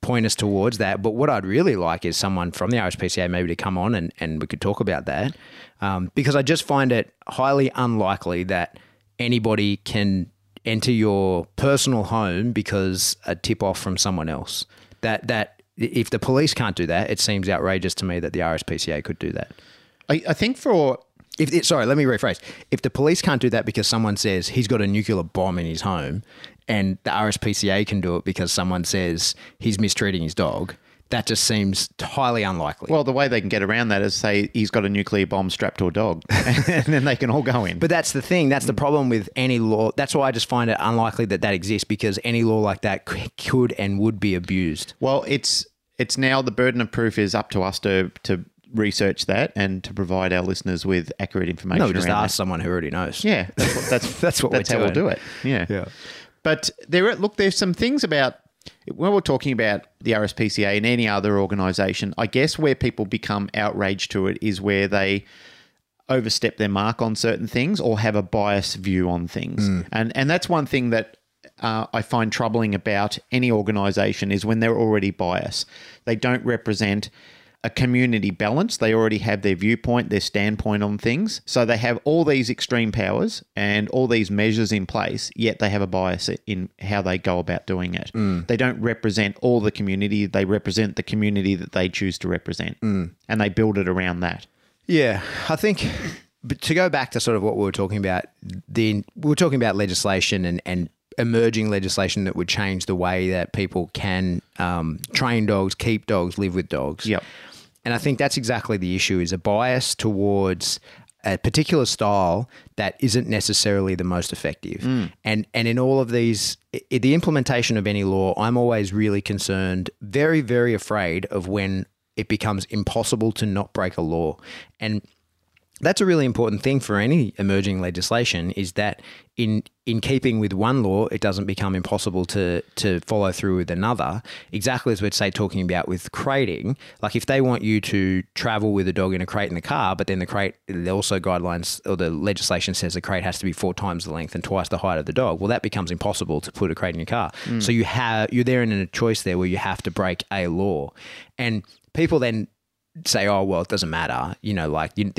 S4: point us towards that. But what I'd really like is someone from the RSPCA maybe to come on and, and we could talk about that, um, because I just find it highly unlikely that anybody can enter your personal home because a tip off from someone else. That that if the police can't do that, it seems outrageous to me that the RSPCA could do that.
S2: I, I think for
S4: If it, sorry, let me rephrase. If the police can't do that because someone says he's got a nuclear bomb in his home, and the RSPCA can do it because someone says he's mistreating his dog, that just seems highly unlikely.
S2: well, the way they can get around that is say he's got a nuclear bomb strapped to a dog, and then they can all go in.
S4: But that's the thing. That's the problem with any law. That's why I just find it unlikely that that exists because any law like that could and would be abused.
S2: well, it's it's now the burden of proof is up to us to to research that and to provide our listeners with accurate information.
S4: No, just
S2: around
S4: ask someone who already knows.
S2: Yeah, that's what, that's
S4: That's what we're
S2: that's how we'll do it. Yeah,
S4: Yeah.
S2: But there, are, look, there's some things about when we're talking about the RSPCA and any other organisation. I guess where people become outraged to it is where they overstep their mark on certain things or have a biased view on things, and and that's one thing that. Uh, I find troubling about any organisation is when they're already biased. They don't represent a community balance. They already have their viewpoint, their standpoint on things. So they have all these extreme powers and all these measures in place, yet they have a bias in how they go about doing it. They don't represent all the community, they represent the community that they choose to represent. And they build it around that.
S4: Yeah, I think. But to go back to sort of what we were talking about, the we were talking about legislation and and emerging legislation that would change the way that people can um, train dogs, keep dogs, live with dogs.
S2: Yep.
S4: And I think that's exactly the issue: is a bias towards a particular style that isn't necessarily the most effective. Mm. And and in all of these, i- the implementation of any law, I'm always really concerned, very very afraid of when it becomes impossible to not break a law. And that's a really important thing for any emerging legislation is that in in keeping with one law it doesn't become impossible to to follow through with another. Exactly as we'd say talking about with crating like if they want you to travel with a dog in a crate in the car but then the crate there also guidelines or the legislation says the crate has to be four times the length and twice the height of the dog. Well that becomes impossible to put a crate in your car. Mm. So you have you're there in a choice there where you have to break a law. And people then say, oh well, it doesn't matter. You know, like you,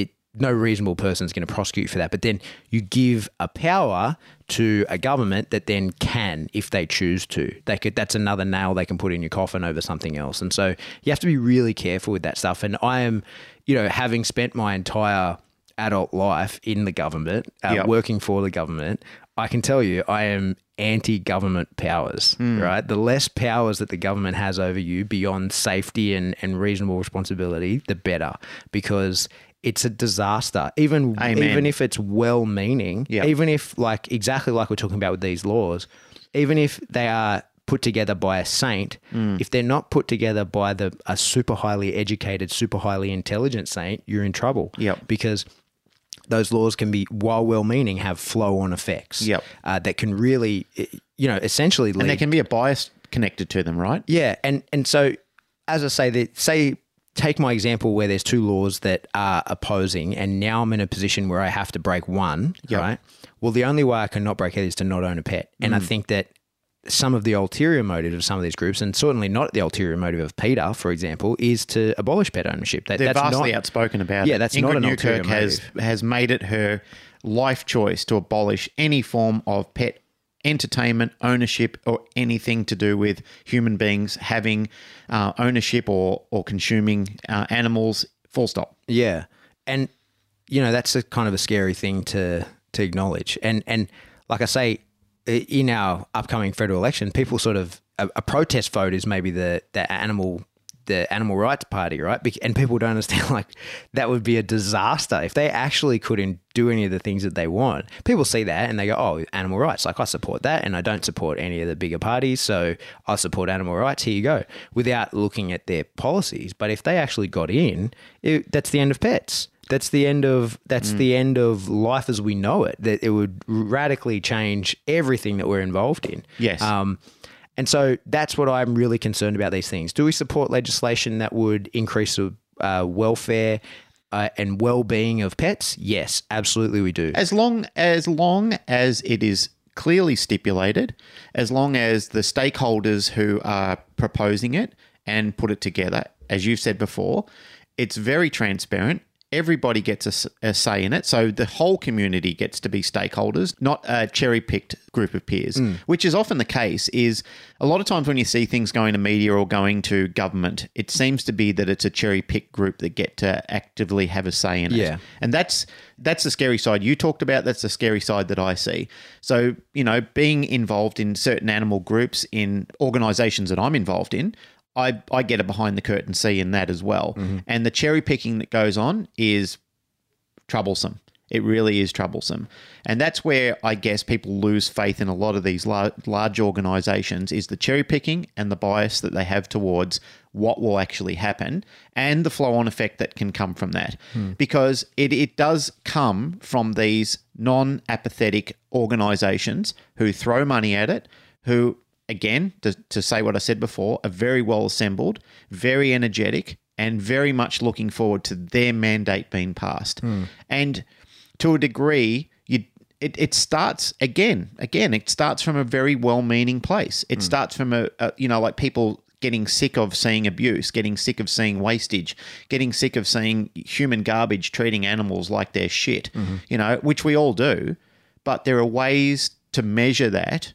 S4: it, no reasonable person is going to prosecute for that. But then you give a power to a government that then can, if they choose to, they could. That's another nail they can put in your coffin over something else. And so you have to be really careful with that stuff. And I am, you know, having spent my entire adult life in the government, uh,
S2: Yep.
S4: working for the government, I can tell you I am anti government powers,
S2: Hmm.
S4: right? The less powers that the government has over you beyond safety and, and reasonable responsibility, the better because it's a disaster. Even
S2: Amen.
S4: even if it's well meaning,
S2: Yep.
S4: even if like exactly like we're talking about with these laws, even if they are put together by a saint,
S2: Hmm.
S4: if they're not put together by the a super highly educated, super highly intelligent saint, you're in trouble.
S2: Yep.
S4: Because those laws can be, while well-meaning, have flow-on effects.
S2: Yep.
S4: Uh, that can really, you know, essentially lead.
S2: And there can be a bias connected to them, right?
S4: yeah, and and so as I say, that say take my example where there's two laws that are opposing, and now I'm in a position where I have to break one.
S2: Yep.
S4: Right. Well, the only way I can not break it is to not own a pet, and I
S2: Mm.
S4: think that some of the ulterior motive of some of these groups, and certainly not the ulterior motive of PETA, for example, is to abolish pet ownership. That,
S2: They're
S4: that's
S2: vastly
S4: not,
S2: outspoken about
S4: Yeah,
S2: it.
S4: Yeah, that's
S2: Ingrid
S4: not an
S2: Newkirk
S4: ulterior
S2: has
S4: motive.
S2: has made it her life choice to abolish any form of pet entertainment, ownership, or anything to do with human beings having uh, ownership or or consuming uh, animals. Full stop.
S4: Yeah, and you know that's a kind of a scary thing to to acknowledge. And and like I say, in our upcoming federal election, people sort of a, a protest vote is maybe the the animal the animal rights party, right? And people don't understand like that would be a disaster if they actually couldn't do any of the things that they want. People see that and they go, "Oh, animal rights! Like I support that, and I don't support any of the bigger parties, so I support animal rights." Here you go, without looking at their policies. But if they actually got in, it, that's the end of pets. That's the end of that's the end of life as we know it. That it would radically change everything that we're involved in.
S2: Yes.
S4: Um, and so that's what I'm really concerned about these things. Do we support legislation that would increase the uh, welfare uh, and well-being of pets? Yes, absolutely we do.
S2: As long as long as it is clearly stipulated, as long as the stakeholders who are proposing it and put it together, as you've said before, it's very transparent. Everybody gets a say in it. So the whole community gets to be stakeholders, not a cherry picked group of peers, mm. which is often the case. Is a lot of times when you see things going to media or going to government, it seems to be that it's a cherry picked group that get to actively have a say in it.
S4: Yeah.
S2: And that's that's the scary side you talked about. That's the scary side that I see. So, you know, being involved in certain animal groups in organizations that I'm involved in, I, I get a behind the curtain see in that as well. Mm-hmm. And the cherry picking that goes on is troublesome. It really is troublesome. And that's where I guess people lose faith in a lot of these lar- large organizations is the cherry picking and the bias that they have towards what will actually happen and the flow on effect that can come from that. Hmm. Because it, it does come from these non apathetic organizations who throw money at it, who, again, to, to say what I said before, are very well assembled, very energetic, and very much looking forward to their mandate being passed. Hmm. And to a degree, you it, it starts again, again, it starts from a very well-meaning place. It hmm. starts from a, a you know like people getting sick of seeing abuse, getting sick of seeing wastage, getting sick of seeing human garbage treating animals like they're shit. Mm-hmm. You know, which we all do, but there are ways to measure that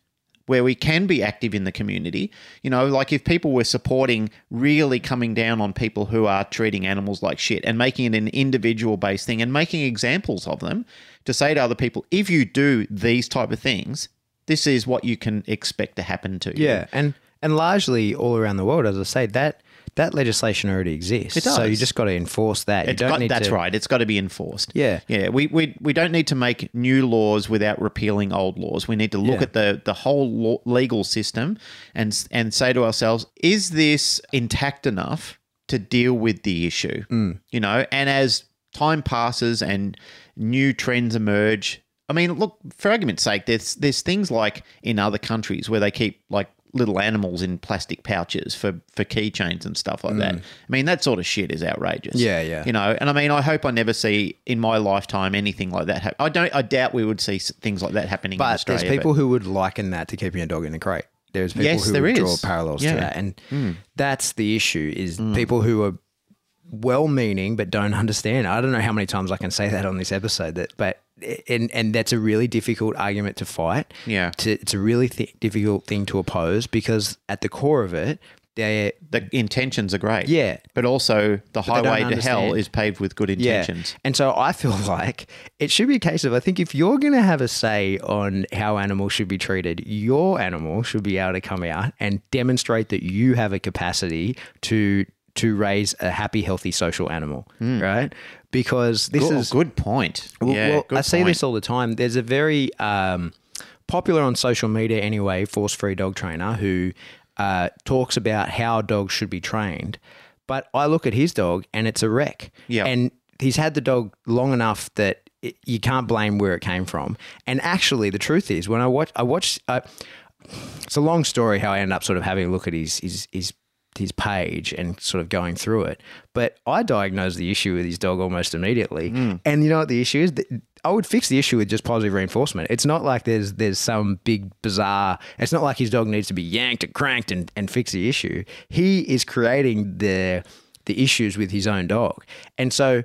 S2: where we can be active in the community. You know, like if people were supporting really coming down on people who are treating animals like shit and making it an individual based thing and making examples of them to say to other people, if you do these type of things, this is what you can expect to happen to you.
S4: Yeah, and and largely all around the world, as I say, that that legislation already exists.
S2: It
S4: So you just got to enforce that. You don't
S2: got,
S4: need
S2: that's
S4: to,
S2: right. It's got to be enforced.
S4: Yeah.
S2: yeah. We, we we don't need to make new laws without repealing old laws. We need to look
S4: Yeah.
S2: at the the whole law, legal system and and say to ourselves, is this intact enough to deal with the issue?
S4: Mm.
S2: You know, and as time passes and new trends emerge. I mean, look, for argument's sake, there's there's things like in other countries where they keep like little animals in plastic pouches for for keychains and stuff like that. I mean, that sort of shit is outrageous.
S4: Mm. Yeah, yeah.
S2: You know, and I mean, I hope I never see in my lifetime anything like that. happen. I don't. I doubt we would see things like that happening in
S4: But there's people who would liken that to keeping a dog in a crate. There's people
S2: Yes,
S4: who
S2: there
S4: would
S2: is.
S4: draw parallels
S2: Yeah.
S4: To that, and that's the issue: is people who are well meaning but don't understand. I don't know how many times I can say that on this episode that but and and that's a really difficult argument to fight.
S2: Yeah.
S4: To, it's a really th- difficult thing to oppose because at the core of it, they
S2: The intentions are great.
S4: Yeah.
S2: But also the
S4: don't
S2: highway to hell is paved with good intentions.
S4: And so I feel like it should be a case of I think if you're going to have a say on how animals should be treated, your animal should be able to come out and demonstrate that you have a capacity to to raise a happy, healthy social animal, right? Because this
S2: Good,
S4: is
S2: good point.
S4: well,
S2: yeah,
S4: well,
S2: good
S4: I see
S2: point.
S4: this all the time. There's a very um, popular on social media anyway, force free dog trainer who uh, talks about how dogs should be trained. But I look at his dog and it's a wreck.
S2: Yeah.
S4: And he's had the dog long enough that it, you can't blame where it came from. And actually, the truth is, when I watch, I watch. Uh, it's a long story how I ended up sort of having a look at his his his his page and sort of going through it. But I diagnosed the issue with his dog almost immediately. Mm. And you know what the issue is? I would fix the issue with just positive reinforcement. It's not like there's there's some big bizarre. It's not like his dog needs to be yanked and cranked and, and fix the issue. He is creating the the issues with his own dog, and so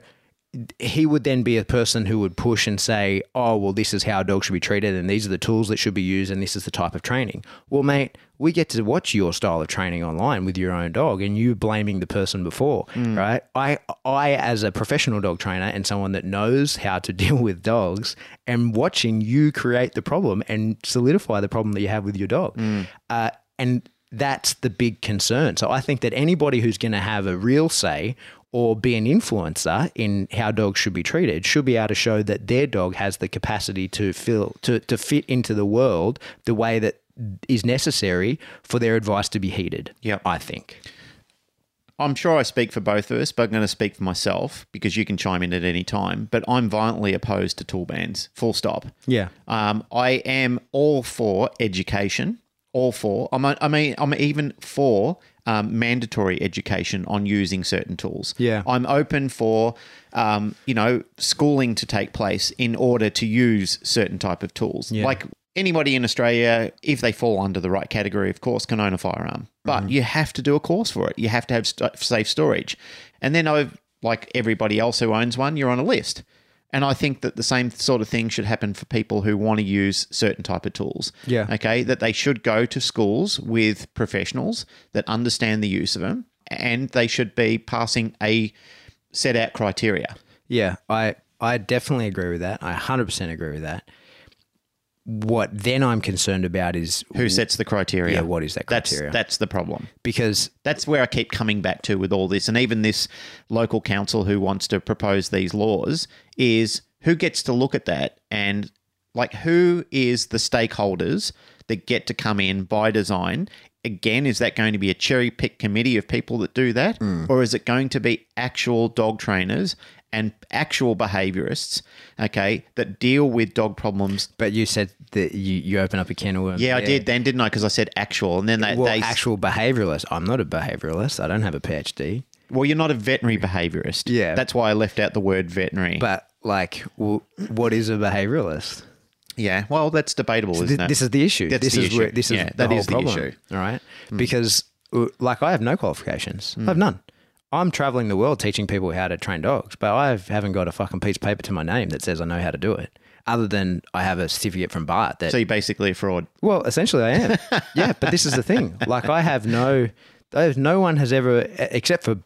S4: he would then be a person who would push and say, "Oh, well, this is how a dog should be treated, and these are the tools that should be used, and this is the type of training." Well, mate, we get to watch your style of training online with your own dog, and you blaming the person before, right? I, I, as a professional dog trainer and someone that knows how to deal with dogs, am watching you create the problem and solidify the problem that you have with your dog, uh, and that's the big concern. So I think that anybody who's going to have a real say or be an influencer in how dogs should be treated should be able to show that their dog has the capacity to fill to, to fit into the world the way that is necessary for their advice to be heeded.
S2: Yep.
S4: I think.
S2: I'm sure I speak for both of us, but I'm going to speak for myself because you can chime in at any time. But I'm violently opposed to tool bans, full stop.
S4: Yeah.
S2: Um, I am all for education, all for. I'm, I mean, I'm even for um, mandatory education on using certain tools.
S4: Yeah.
S2: I'm open for, um, you know, schooling to take place in order to use certain type of tools.
S4: Yeah.
S2: Like anybody in Australia, if they fall under the right category, of course, can own a firearm. But you have to do a course for it. You have to have st- safe storage. And then, I've, like everybody else who owns one, you're on a list. And I think that the same sort of thing should happen for people who want to use certain type of tools.
S4: Yeah.
S2: Okay. That they should go to schools with professionals that understand the use of them, and they should be passing a set out criteria.
S4: Yeah, I I definitely agree with that. I 100% agree with that. What then I'm concerned about is
S2: Who sets the criteria?
S4: Yeah, what is that criteria?
S2: That's that's the problem.
S4: because
S2: That's where I keep coming back to with all this, and even this local council who wants to propose these laws is who gets to look at that and like who is the stakeholders that get to come in by design. Again, is that going to be a cherry pick committee of people that do that, hmm. or is it going to be actual dog trainers and actual behaviorists, okay, that deal with dog problems?
S4: but you said that you, you open up a can of worms.
S2: Yeah, I did then, didn't I? Because I said actual, and then they,
S4: Well,
S2: they
S4: actual behavioralist. I'm not a behavioralist. I don't have a PhD.
S2: Well, you're not a veterinary behaviorist.
S4: Yeah.
S2: That's why I left out the word veterinary.
S4: But like, w- what is a behavioralist?
S2: yeah, well, that's debatable, isn't
S4: Th-
S2: it?
S4: this is the issue.
S2: That's
S4: this
S2: the
S4: is
S2: issue.
S4: where this is
S2: Yeah,
S4: the
S2: that is the
S4: problem,
S2: issue.
S4: All right, because uh, like I have no qualifications. I have none. I'm traveling the world teaching people how to train dogs, but I haven't got a fucking piece of paper to my name that says I know how to do it. Other than I have a certificate from Bart that
S2: so you're basically a fraud.
S4: Well, essentially, I am. yeah, but this is the thing. Like, I have no, I have, no one has ever, except for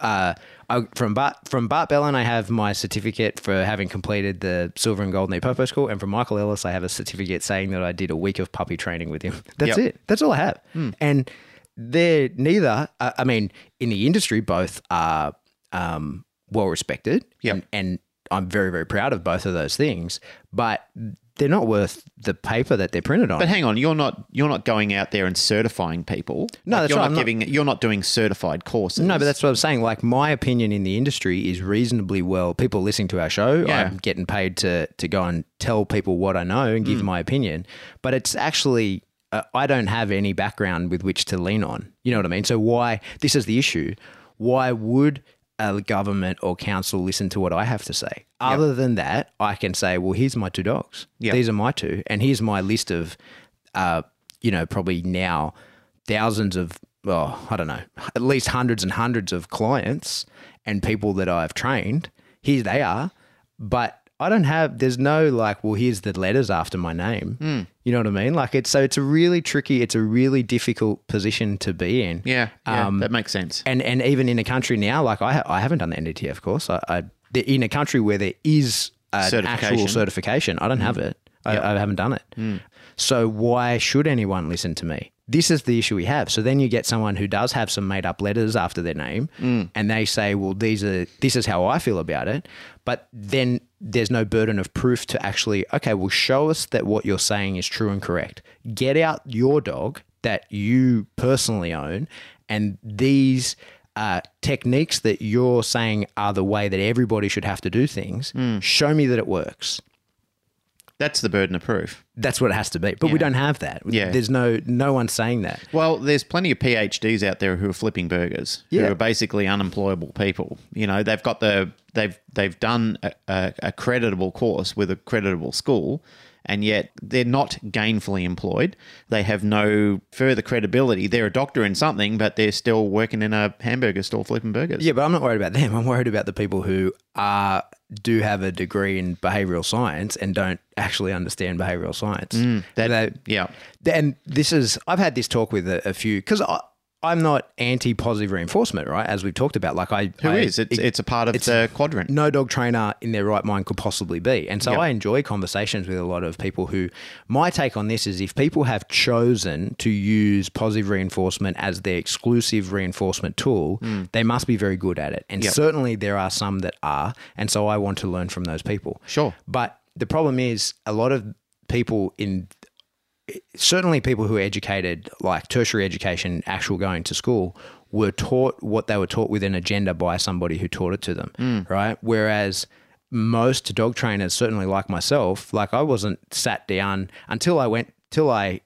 S4: uh, I, from Bart from Bart Bellon, I have my certificate for having completed the Silver and Gold NePopo School, and from Michael Ellis, I have a certificate saying that I did a week of puppy training with him. That's
S2: Yep.
S4: it. That's all I have. And they're neither. Uh, I mean, in the industry, both are um, well respected.
S2: Yep.
S4: And, and I'm very, very proud of both of those things, but they're not worth the paper that they're printed on.
S2: But hang on, you're not you're not going out there and certifying people.
S4: No,
S2: Like,
S4: that's
S2: you're
S4: right,
S2: not
S4: I'm not-
S2: giving you're not doing certified courses.
S4: No, but that's what I'm saying. Like my opinion in the industry is reasonably well. People listening to our show,
S2: Yeah.
S4: I'm getting paid to to go and tell people what I know and give my opinion. But it's actually uh, I don't have any background with which to lean on. You know what I mean? So why this is the issue? Why would a government or council listen to what I have to say? Other than that, I can say, well, here's my two dogs.
S2: Yep.
S4: These are my two, and here's my list of, uh, you know, probably now thousands of well, I don't know, at least hundreds and hundreds of clients and people that I've trained. Here they are, but I don't have. There's no like, well, here's the letters after my name.
S2: Hmm.
S4: You know what I mean? Like it's so it's a really tricky, it's a really difficult position to be in.
S2: Yeah, yeah
S4: Um,
S2: that makes sense.
S4: and and even in a country now, like I, ha- I haven't done the NDTF of course. I, I in a country where there is an
S2: Certification.
S4: actual certification, I don't have it. I, I haven't done it. So why should anyone listen to me? This is the issue we have. So then you get someone who does have some made up letters after their name, and they say, "Well, these are this is how I feel about it," but then there's no burden of proof to actually, okay, well, show us that what you're saying is true and correct. Get out your dog that you personally own, and these uh, techniques that you're saying are the way that everybody should have to do things. Show me that it works.
S2: That's the burden of proof.
S4: That's what it has to be. But we don't have that.
S2: Yeah.
S4: There's no no one saying that.
S2: Well, there's plenty of PhDs out there who are flipping burgers,
S4: Yeah.
S2: who are basically unemployable people. You know, they've got the they've they've done a, a, a creditable course with a creditable school, and yet they're not gainfully employed. They have no further credibility. They're a doctor in something, but they're still working in a hamburger store flipping burgers.
S4: Yeah, but I'm not worried about them. I'm worried about the people who are do have a degree in behavioral science and don't actually understand behavioral science.
S2: Mm, that-
S4: They-
S2: yeah.
S4: and this is I've had this talk with a, a few because I'm not anti positive reinforcement, right? As we've talked about, like I
S2: Who
S4: I-
S2: is? It's, it's a part of the quadrant.
S4: no dog trainer in their right mind could possibly be. And so
S2: Yep.
S4: I enjoy conversations with a lot of people who my take on this is if people have chosen to use positive reinforcement as their exclusive reinforcement tool, hmm. they must be very good at it. And.
S2: Yep.
S4: certainly there are some that are. And so I want to learn from those people.
S2: Sure.
S4: But the problem is a lot of people in certainly people who are educated, like tertiary education, actual going to school, were taught what they were taught with an agenda by somebody who taught it to them, mm. right? Whereas most dog trainers, certainly like myself, like I wasn't sat down until I went, till I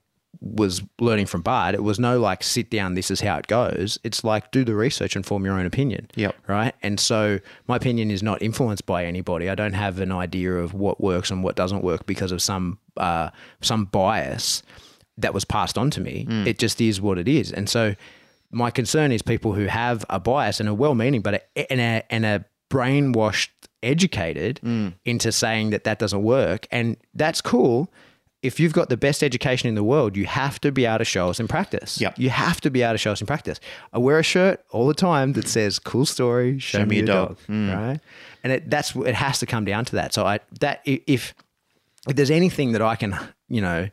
S4: was learning from Bart. It was no like sit down, this is how it goes. It's like do the research and form your own opinion.
S2: Yep.
S4: Right. And so my opinion is not influenced by anybody. I don't have an idea of what works and what doesn't work because of some uh, some bias that was passed on to me. It just is what it is. And so my concern is people who have a bias and are well meaning, but a, and a and a brainwashed, educated into saying that that doesn't work, and that's cool. If you've got the best education in the world, you have to be able to show us in practice.
S2: Yep.
S4: You have to be able to show us in practice. I wear a shirt all the time that says "Cool story, show, me, your dog." Hmm. Right, and it, that's it has to come down to that. So I that if if there's anything that I can, you know,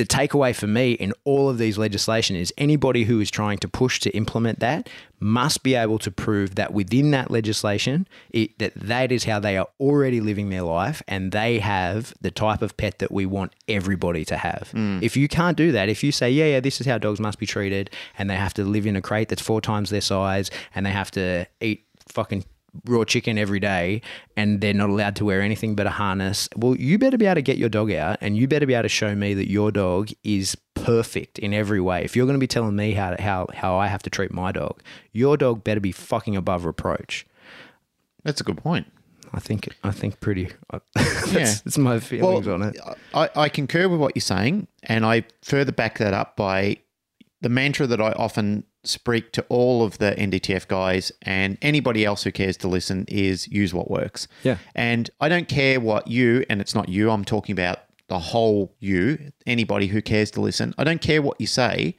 S4: the takeaway for me in all of these legislation is anybody who is trying to push to implement that must be able to prove that within that legislation it, that that is how they are already living their life and they have the type of pet that we want everybody to have. Mm. If you can't do that, if you say, yeah, yeah, this is how dogs must be treated and they have to live in a crate that's four times their size and they have to eat fucking raw chicken every day and they're not allowed to wear anything but a harness. Well, you better be able to get your dog out and you better be able to show me that your dog is perfect in every way. If you're going to be telling me how how how I have to treat my dog, your dog better be fucking above reproach.
S2: That's a good point.
S4: I think I think pretty uh, that's,
S2: Yeah.
S4: that's my feelings on it.
S2: I, I concur with what you're saying, and I further back that up by the mantra that I often speak to all of the NDTF guys and anybody else who cares to listen is use what works.
S4: Yeah.
S2: And I don't care what you, and it's not you, I'm talking about the whole you, anybody who cares to listen. I don't care what you say.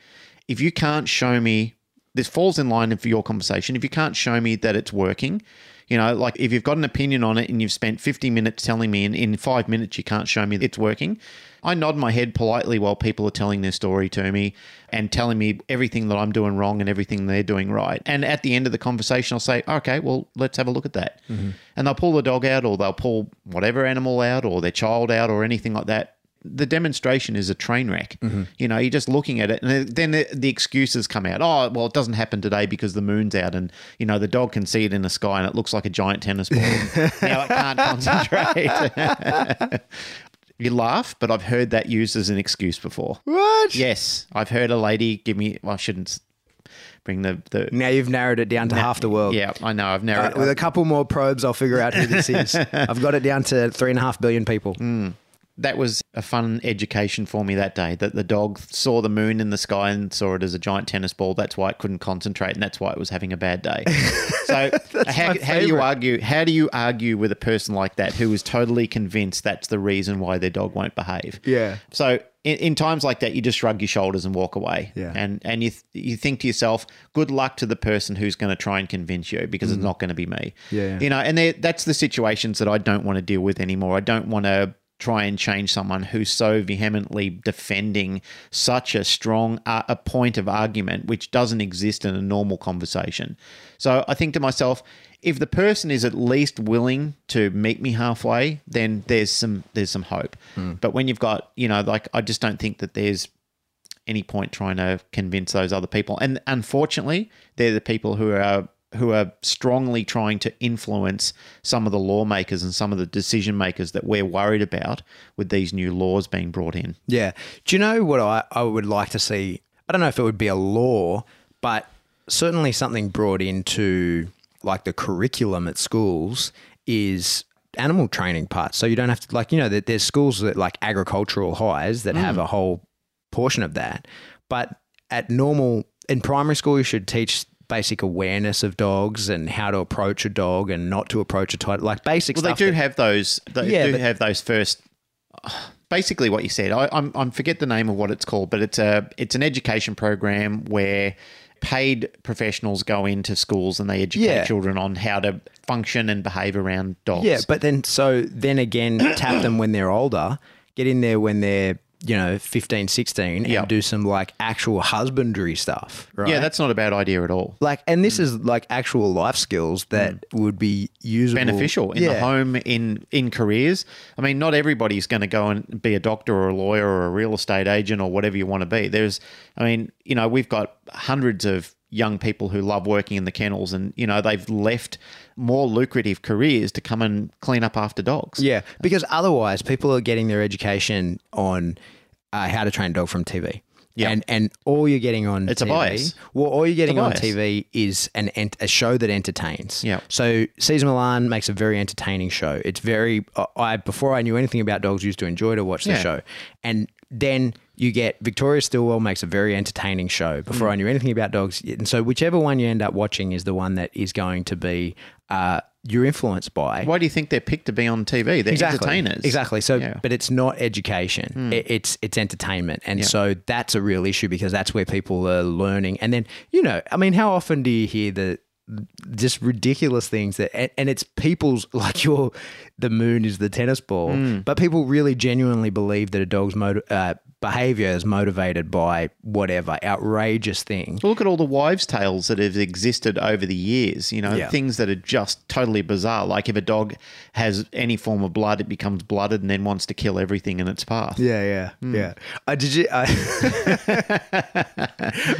S2: If you can't show me, this falls in line for your conversation. If you can't show me that it's working, you know, like if you've got an opinion on it and you've spent 50 minutes telling me and in five minutes you can't show me it's working, I nod my head politely while people are telling their story to me and telling me everything that I'm doing wrong and everything they're doing right. And at the end of the conversation, I'll say, okay, well, let's have a look at that. Mm-hmm. And they'll pull the dog out or they'll pull whatever animal out or their child out or anything like that. The demonstration is a train wreck. You know, you're just looking at it, and then the, the excuses come out. Oh, well, it doesn't happen today because the moon's out, and you know the dog can see it in the sky, and it looks like a giant tennis ball. now it can't concentrate. you laugh, but I've heard that used as an excuse before.
S4: What?
S2: Yes, I've heard a lady give me. Well, I shouldn't bring the the.
S4: Now you've narrowed it down to half the world.
S2: Yeah, I know. I've
S4: Uh,
S2: narrowed.
S4: with a couple more probes, I'll figure out who this is. I've got it down to three and a half billion people.
S2: That was a fun education for me that day. That the dog saw the moon in the sky and saw it as a giant tennis ball. That's why it couldn't concentrate, and that's why it was having a bad day. So how, how do you argue? How do you argue with a person like that who is totally convinced that's the reason why their dog won't behave?
S4: Yeah.
S2: So in, in times like that, you just shrug your shoulders and walk away.
S4: Yeah.
S2: And and you th- you think to yourself, good luck to the person who's going to try and convince you because it's not going to be me.
S4: Mm. Yeah, yeah.
S2: You know, and that's the situations that I don't want to deal with anymore. I don't want to try and change someone who's so vehemently defending such a strong uh, a point of argument which doesn't exist in a normal conversation. So I think to myself, if the person is at least willing to meet me halfway, then there's some there's some hope. But when you've got, you know, like I just don't think that there's any point trying to convince those other people. And unfortunately, they're the people who are who are strongly trying to influence some of the lawmakers and some of the decision makers that we're worried about with these new laws being brought in.
S4: Yeah. Do you know what I, I would like to see? I don't know if it would be a law, but certainly something brought into like the curriculum at schools is animal training parts. So you don't have to like, you know, that there's schools that like agricultural highs that have mm. a whole portion of that. But at normal in primary school you should teach basic awareness of dogs and how to approach a dog and not to approach a title like basic
S2: Well, they do
S4: that-
S2: have those. They
S4: Yeah,
S2: do
S4: but-
S2: have those first. Basically, what you said, I, I'm I forget the name of what it's called, but it's a it's an education program where paid professionals go into schools and they educate
S4: Yeah.
S2: children on how to function and behave around dogs.
S4: Yeah, but then so then again, tap them when they're older, get in there when they're, you know, 15, 16
S2: Yeah.
S4: and do some like actual husbandry stuff, right?
S2: yeah, that's not a bad idea at all.
S4: like and this mm. is like actual life skills that mm. would be usable
S2: beneficial in
S4: yeah.
S2: the home in in careers. I mean, not everybody's going to go and be a doctor or a lawyer or a real estate agent or whatever you want to be. There's, I mean, you know, we've got hundreds of young people who love working in the kennels, and you know, they've left more lucrative careers to come and clean up after dogs.
S4: Yeah, because otherwise people are getting their education on uh, how to train a dog from TV.
S2: Yeah.
S4: And and all you're getting on
S2: It's a
S4: TV,
S2: bias.
S4: Well, all you're getting on. TV is an ent- a show that entertains.
S2: Yeah.
S4: So Cesar Millan makes a very entertaining show. It's very I- I before I knew anything about dogs used to enjoy to watch the
S2: Yeah.
S4: show. And then you get Victoria Stilwell makes a very entertaining show. Before
S2: Mm.
S4: I knew anything about dogs, and so whichever one you end up watching is the one that is going to be uh, you're influenced by
S2: Why do you think they're picked to be on TV? They're entertainers.
S4: Exactly. So,
S2: Yeah.
S4: But it's not education. It, it's it's entertainment, and so that's a real issue because that's where people are learning. And then you know, I mean, how often do you hear the just ridiculous things that, and, and it's people's like your the moon is the tennis ball,
S2: Hmm.
S4: but people really genuinely believe that a dog's motiv- uh, behavior is motivated by whatever outrageous thing.
S2: Well, Look at all the wives' tales that have existed over the years. You know,
S4: Yeah.
S2: things that are just totally bizarre. Like if a dog has any form of blood, it becomes blooded and then wants to kill everything in its path.
S4: Yeah, yeah,
S2: Hmm.
S4: yeah. Uh, did you? Uh,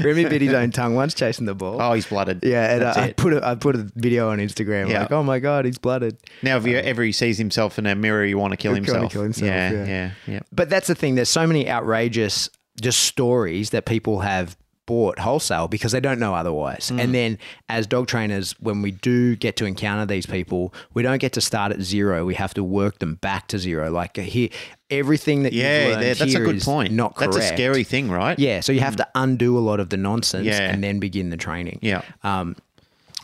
S4: Remy bit his own tongue once chasing the ball.
S2: Oh, he's blooded.
S4: Yeah, and
S2: That's
S4: I, put a I put a video on Instagram
S2: Yeah.
S4: like, oh my god, he's blooded.
S2: Now, if you ever he sees himself in a mirror, you want to kill himself.
S4: kill himself,
S2: Yeah,
S4: yeah.
S2: yeah, yeah.
S4: But that's the thing. There's so many outrageous just stories that people have bought wholesale because they don't know otherwise.
S2: Mm.
S4: And then as dog trainers, when we do get to encounter these people, we don't get to start at zero. We have to work them back to zero. Like uh, here, everything that
S2: Yeah,
S4: you've learned
S2: there- that's a good
S4: is
S2: point.
S4: Not correct.
S2: That's a scary thing, right?
S4: Yeah, so you have to undo a lot of the nonsense
S2: Yeah.
S4: and then begin the training.
S2: Yeah.
S4: Um,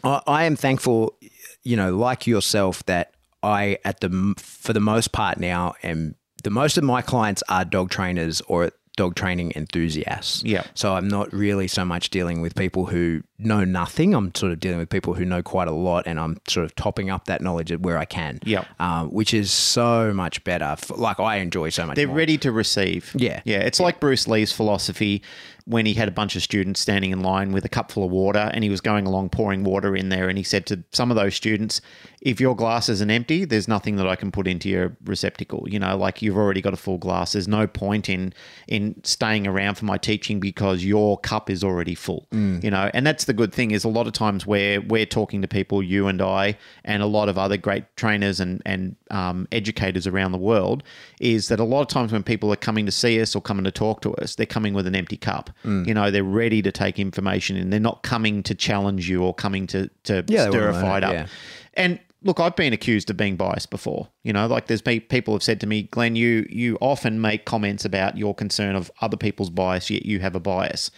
S4: I, I am thankful, you know, like yourself, that I, at the for the most part now, am the most of my clients are dog trainers or dog training enthusiasts.
S2: Yeah.
S4: So I'm not really so much dealing with people who know nothing. I'm sort of dealing with people who know quite a lot, and I'm sort of topping up that knowledge where I can.
S2: Yeah.
S4: Um, which is so much better. Like I enjoy so much.
S2: They're
S4: more.
S2: ready to receive.
S4: Yeah.
S2: Yeah. It's like Bruce Lee's philosophy when he had a bunch of students standing in line with a cup full of water and he was going along pouring water in there. And he said to some of those students, if your glass isn't empty, there's nothing that I can put into your receptacle. You know, like you've already got a full glass. There's no point in in staying around for my teaching because your cup is already full. You know, and that's the good thing is a lot of times where we're talking to people, you and I, and a lot of other great trainers and and um, educators around the world, is that a lot of times when people are coming to see us or coming to talk to us, they're coming with an empty cup. You know, they're ready to take information and they're not coming to challenge you or coming to to
S4: Yeah,
S2: stir a fight
S4: it,
S2: up.
S4: yeah.
S2: And look, I've been accused of being biased before. You know, like there's be, people have said to me, Glenn, you you often make comments about your concern of other people's bias, yet you have a bias.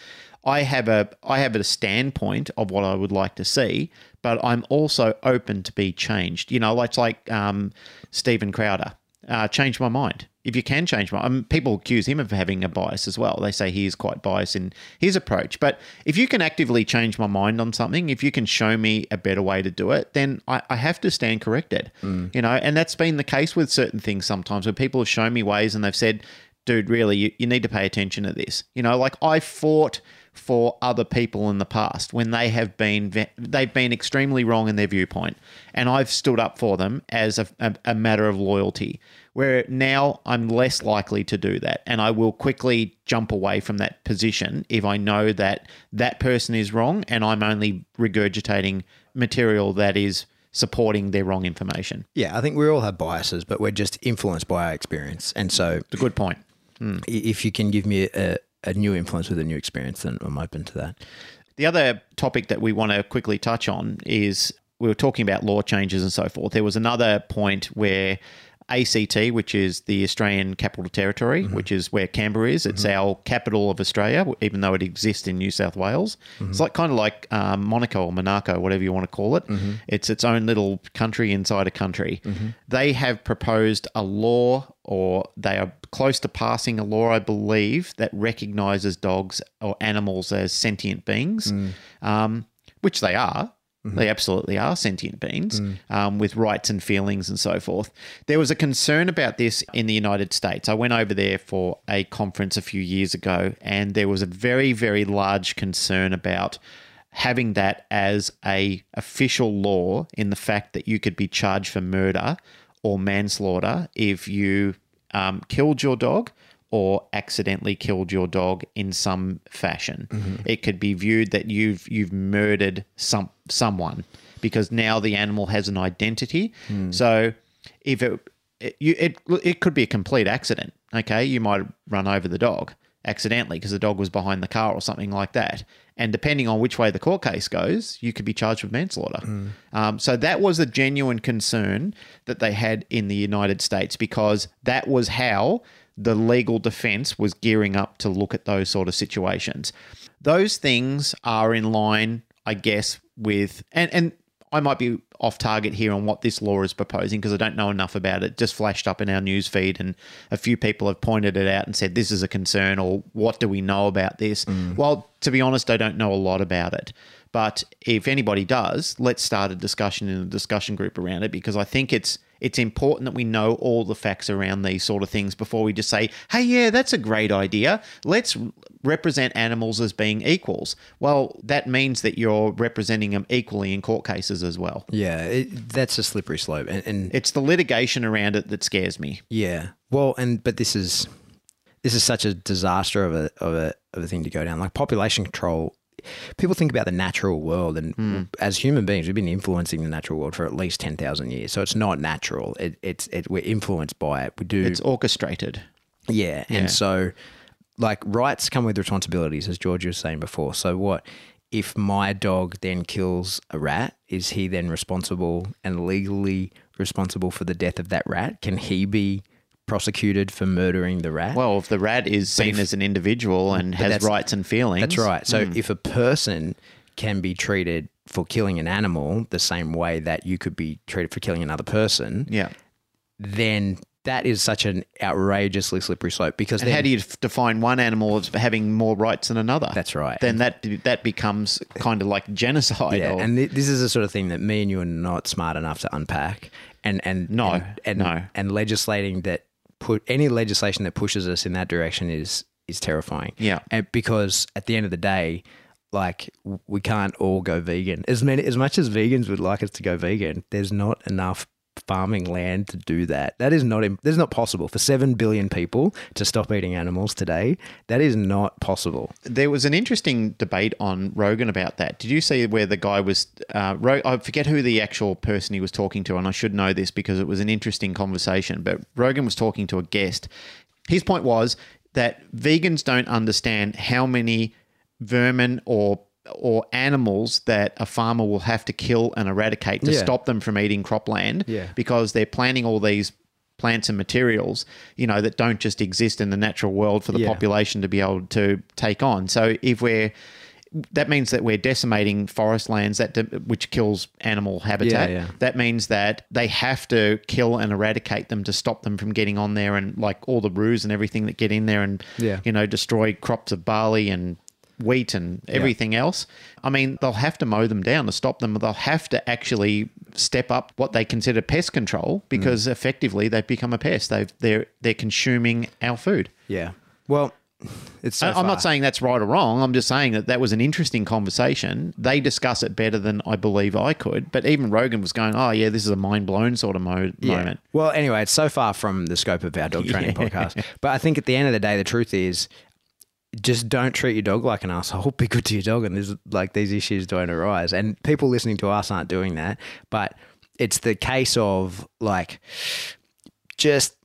S2: I have a I have a standpoint of what I would like to see, but I'm also open to be changed. You know, like like um, Steven Crowder uh, changed my mind. If you can change my, I mean, people accuse him of having a bias as well. They say he is quite biased in his approach. But if you can actively change my mind on something, if you can show me a better way to do it, then I, I have to stand corrected. You know, and that's been the case with certain things sometimes where people have shown me ways and they've said, dude, really, you, you need to pay attention to this. You know, like I fought for other people in the past when they have been they've been extremely wrong in their viewpoint, and I've stood up for them as a, a, a matter of loyalty. Where now I'm less likely to do that, and I will quickly jump away from that position if I know that that person is wrong, and I'm only regurgitating material that is supporting their wrong information.
S4: Yeah, I think we all have biases, but we're just influenced by our experience. And so,
S2: It's a good point. Hmm.
S4: i- if you can give me a, a new influence with a new experience, then I'm open to that.
S2: The other topic that we want to quickly touch on is we were talking about law changes and so forth. There was another point where ACT, which is the Australian Capital Territory, mm-hmm. which is where Canberra is, it's mm-hmm. our capital of Australia, even though it exists in New South Wales. Mm-hmm. It's like kind of like um, Monaco or Monaco, whatever you want to call it. It's its own little country inside a country. They have proposed a law, or they are close to passing a law, I believe, that recognizes dogs or animals as sentient beings, mm. um, which they are. They absolutely are sentient beings um, with rights and feelings and so forth. There was a concern about this in the United States. I went over there for a conference a few years ago, and there was a very, very large concern about having that as a official law in the fact that you could be charged for murder or manslaughter if you um, killed your dog or accidentally killed your dog in some fashion. Mm-hmm. It could be viewed that you've you've murdered some someone because now the animal has an identity. Hmm. So if it it, you, it it could be a complete accident. Okay, you might run over the dog accidentally because the dog was behind the car or something like that. And depending on which way the court case goes, you could be charged with manslaughter. Hmm. Um, so that was a genuine concern that they had in the United States because that was how the legal defense was gearing up to look at those sort of situations. Those things are in line, I guess, with and and I might be off target here on what this law is proposing because I don't know enough about it. Just flashed up in our news feed, and a few people have pointed it out and said this is a concern, or what do we know about this? Mm. Well, to be honest, I don't know a lot about it. But if anybody does, let's start a discussion in a discussion group around it because I think it's it's important that we know all the facts around these sort of things before we just say, hey, yeah, that's a great idea. Let's represent animals as being equals. Well, that means that you're representing them equally in court cases as well.
S4: Yeah, it, that's a slippery slope. And, and
S2: It's the litigation around it that scares me.
S4: Yeah. Well, and but this is this is such a disaster of a of a of a thing to go down. Like population control. People think about the natural world, and hmm. as human beings, we've been influencing the natural world for at least ten thousand years. So it's not natural. It, it's it, we're influenced by it. We do
S2: It's orchestrated.
S4: yeah.
S2: Yeah.
S4: And so, like, rights come with responsibilities, as George was saying before. So, what if my dog then kills a rat? Is he then responsible and legally responsible for the death of that rat? Can he be prosecuted for murdering the rat?
S2: Well, if the rat is seen
S4: if-
S2: as an individual and has rights and feelings,
S4: That's right. So, hmm. if a person can be treated for killing an animal the same way that you could be treated for killing another person,
S2: yeah.
S4: then that is such an outrageously slippery slope because
S2: And
S4: then,
S2: how do you define one animal as having more rights than another?
S4: That's right.
S2: Then that that becomes kind of like genocide.
S4: Yeah,
S2: or,
S4: and th- this is the sort of thing that me and you are not smart enough to unpack, and and
S2: No,
S4: and, and,
S2: no.
S4: and legislating that put any legislation that pushes us in that direction is is terrifying.
S2: Yeah.
S4: and because at the end of the day, like we can't all go vegan. As many as much as vegans would like us to go vegan, there's not enough farming land to do that. That is not that is not possible for seven billion people to stop eating animals today. That is not possible.
S2: there was an interesting debate on Rogan about that. Did you see where the guy was? Uh, Ro- I forget who the actual person he was talking to, and I should know this because it was an interesting conversation. But Rogan was talking to a guest. His point was that vegans don't understand how many vermin or or animals that a farmer will have to kill and eradicate to
S4: Yeah.
S2: stop them from eating cropland
S4: Yeah.
S2: because they're planting all these plants and materials, you know, that don't just exist in the natural world for the
S4: Yeah.
S2: population to be able to take on. So if we're that means that we're decimating forest lands that which kills animal habitat.
S4: yeah.
S2: That means that they have to kill and eradicate them to stop them from getting on there and like all the roos and everything that get in there and
S4: Yeah.
S2: you know destroy crops of barley and wheat and everything else. I mean, they'll have to mow them down to stop them. They'll have to actually step up what they consider pest control because
S4: Mm.
S2: effectively they've become a pest. They've they're they're consuming our food.
S4: Yeah. Well, it's. So
S2: I'm
S4: far.
S2: not saying that's right or wrong. I'm just saying that that was an interesting conversation. They discuss it better than I believe I could. But even Rogan was going, "Oh yeah, this is a mind blown sort of mo- moment."
S4: Well, anyway, it's so far from the scope of our dog training podcast. But I think at the end of the day, the truth is just don't treat your dog like an asshole. Be good to your dog, and there's like these issues don't arise. And people listening to us aren't doing that. But it's the case of like just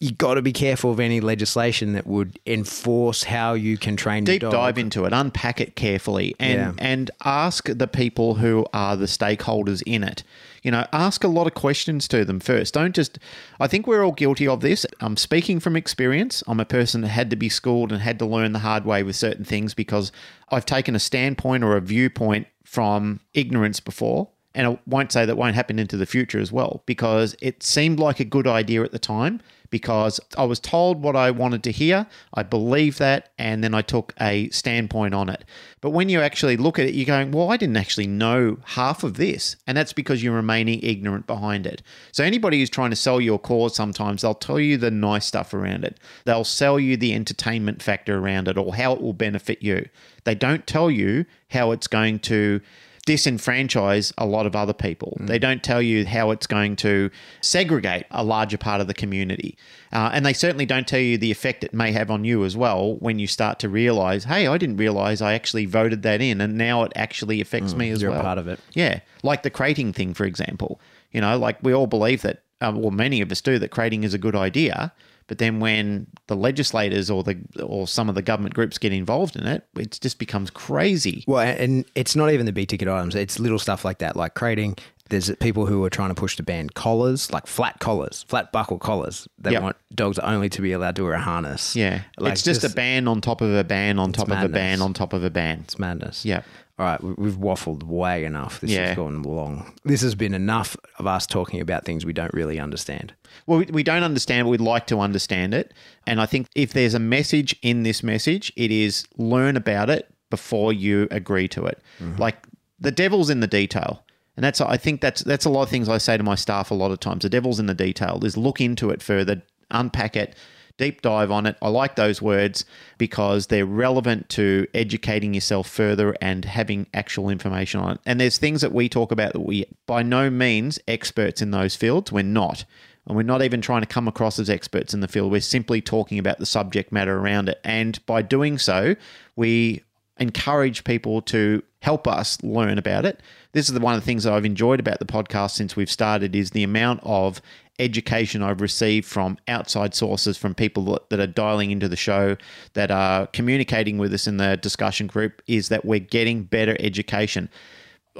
S4: you got to be careful of any legislation that would enforce how you can train
S2: Deep
S4: your dog.
S2: dive into it, unpack it carefully, and
S4: Yeah.
S2: and ask the people who are the stakeholders in it. You know, ask a lot of questions to them first. Don't just. I think we're all guilty of this. I'm speaking from experience. I'm a person that had to be schooled and had to learn the hard way with certain things because I've taken a standpoint or a viewpoint from ignorance before. And I won't say that won't happen into the future as well because it seemed like a good idea at the time because I was told what I wanted to hear. I believed that, and then I took a standpoint on it. But when you actually look at it, you're going, well, I didn't actually know half of this. And that's because you're remaining ignorant behind it. So anybody who's trying to sell your cause, sometimes they'll tell you the nice stuff around it, they'll sell you the entertainment factor around it or how it will benefit you. They don't tell you how it's going to disenfranchise a lot of other people. They don't tell you how it's going to segregate a larger part of the community. Uh, and they certainly don't tell you the effect it may have on you as well when you start to realize, hey, I didn't realize I actually voted that in and now it actually affects me as
S4: you're a
S2: well.
S4: part of it.
S2: Yeah. Like the crating thing, for example. You know, like we all believe that, um, well, many of us do, that crating is a good idea. But then when the legislators or the or some of the government groups get involved in it, it just becomes crazy.
S4: Well, and it's not even the big ticket items. It's little stuff like that, like crating. There's people who are trying to push to ban collars, like flat collars, flat buckle collars. They
S2: Yep.
S4: want dogs only to be allowed to wear a harness.
S2: Yeah,
S4: Like,
S2: it's just, a ban on top of a ban on top of a ban on top of a ban.
S4: It's madness.
S2: Yeah.
S4: All right, we- we've waffled way enough. This
S2: Yeah.
S4: has gone long. This has been enough of us talking about things we don't really understand.
S2: Well, we, we don't understand. But we'd like to understand it, and I think if there's a message in this message, it is learn about it before you agree to it. Mm-hmm. Like the devil's in the detail. And that's I think that's that's a lot of things I say to my staff a lot of times. The devil's in the detail. Is look into it further, unpack it, deep dive on it. I like those words because they're relevant to educating yourself further and having actual information on it. And there's things that we talk about that we by no means experts in those fields. We're not. And we're not even trying to come across as experts in the field. We're simply talking about the subject matter around it. And by doing so, we encourage people to help us learn about it. This is the one of the things that I've enjoyed about the podcast since we've started is the amount of education I've received from outside sources, from people that- are dialing into the show, that are communicating with us in the discussion group, is that we're getting better education.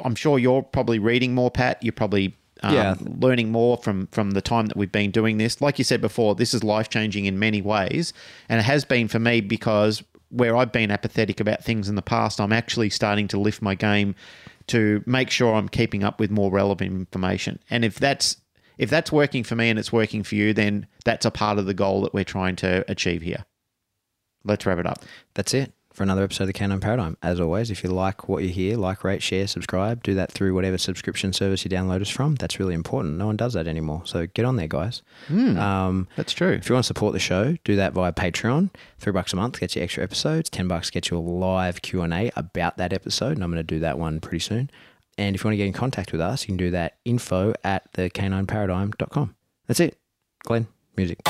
S2: I'm sure you're probably reading more, Pat. You're probably um,
S4: Yeah.
S2: learning more from from the time that we've been doing this. Like you said before, this is life changing in many ways, and it has been for me because where I've been apathetic about things in the past, I'm actually starting to lift my game to make sure I'm keeping up with more relevant information. And if that's if that's working for me and it's working for you, then that's a part of the goal that we're trying to achieve here. Let's wrap it up.
S4: That's it for another episode of the Canine Paradigm. As always, if you like what you hear, like, rate, share, subscribe. Do that through whatever subscription service you download us from. That's really important. No one does that anymore. So get on there, guys. Um,
S2: That's true.
S4: If you want to support the show, do that via Patreon. Three bucks a month gets you extra episodes. Ten bucks gets you a live Q and A about that episode, and I'm going to do that one pretty soon. And if you want to get in contact with us, you can do that info at the canineparadigm.com. That's it. Glenn, music.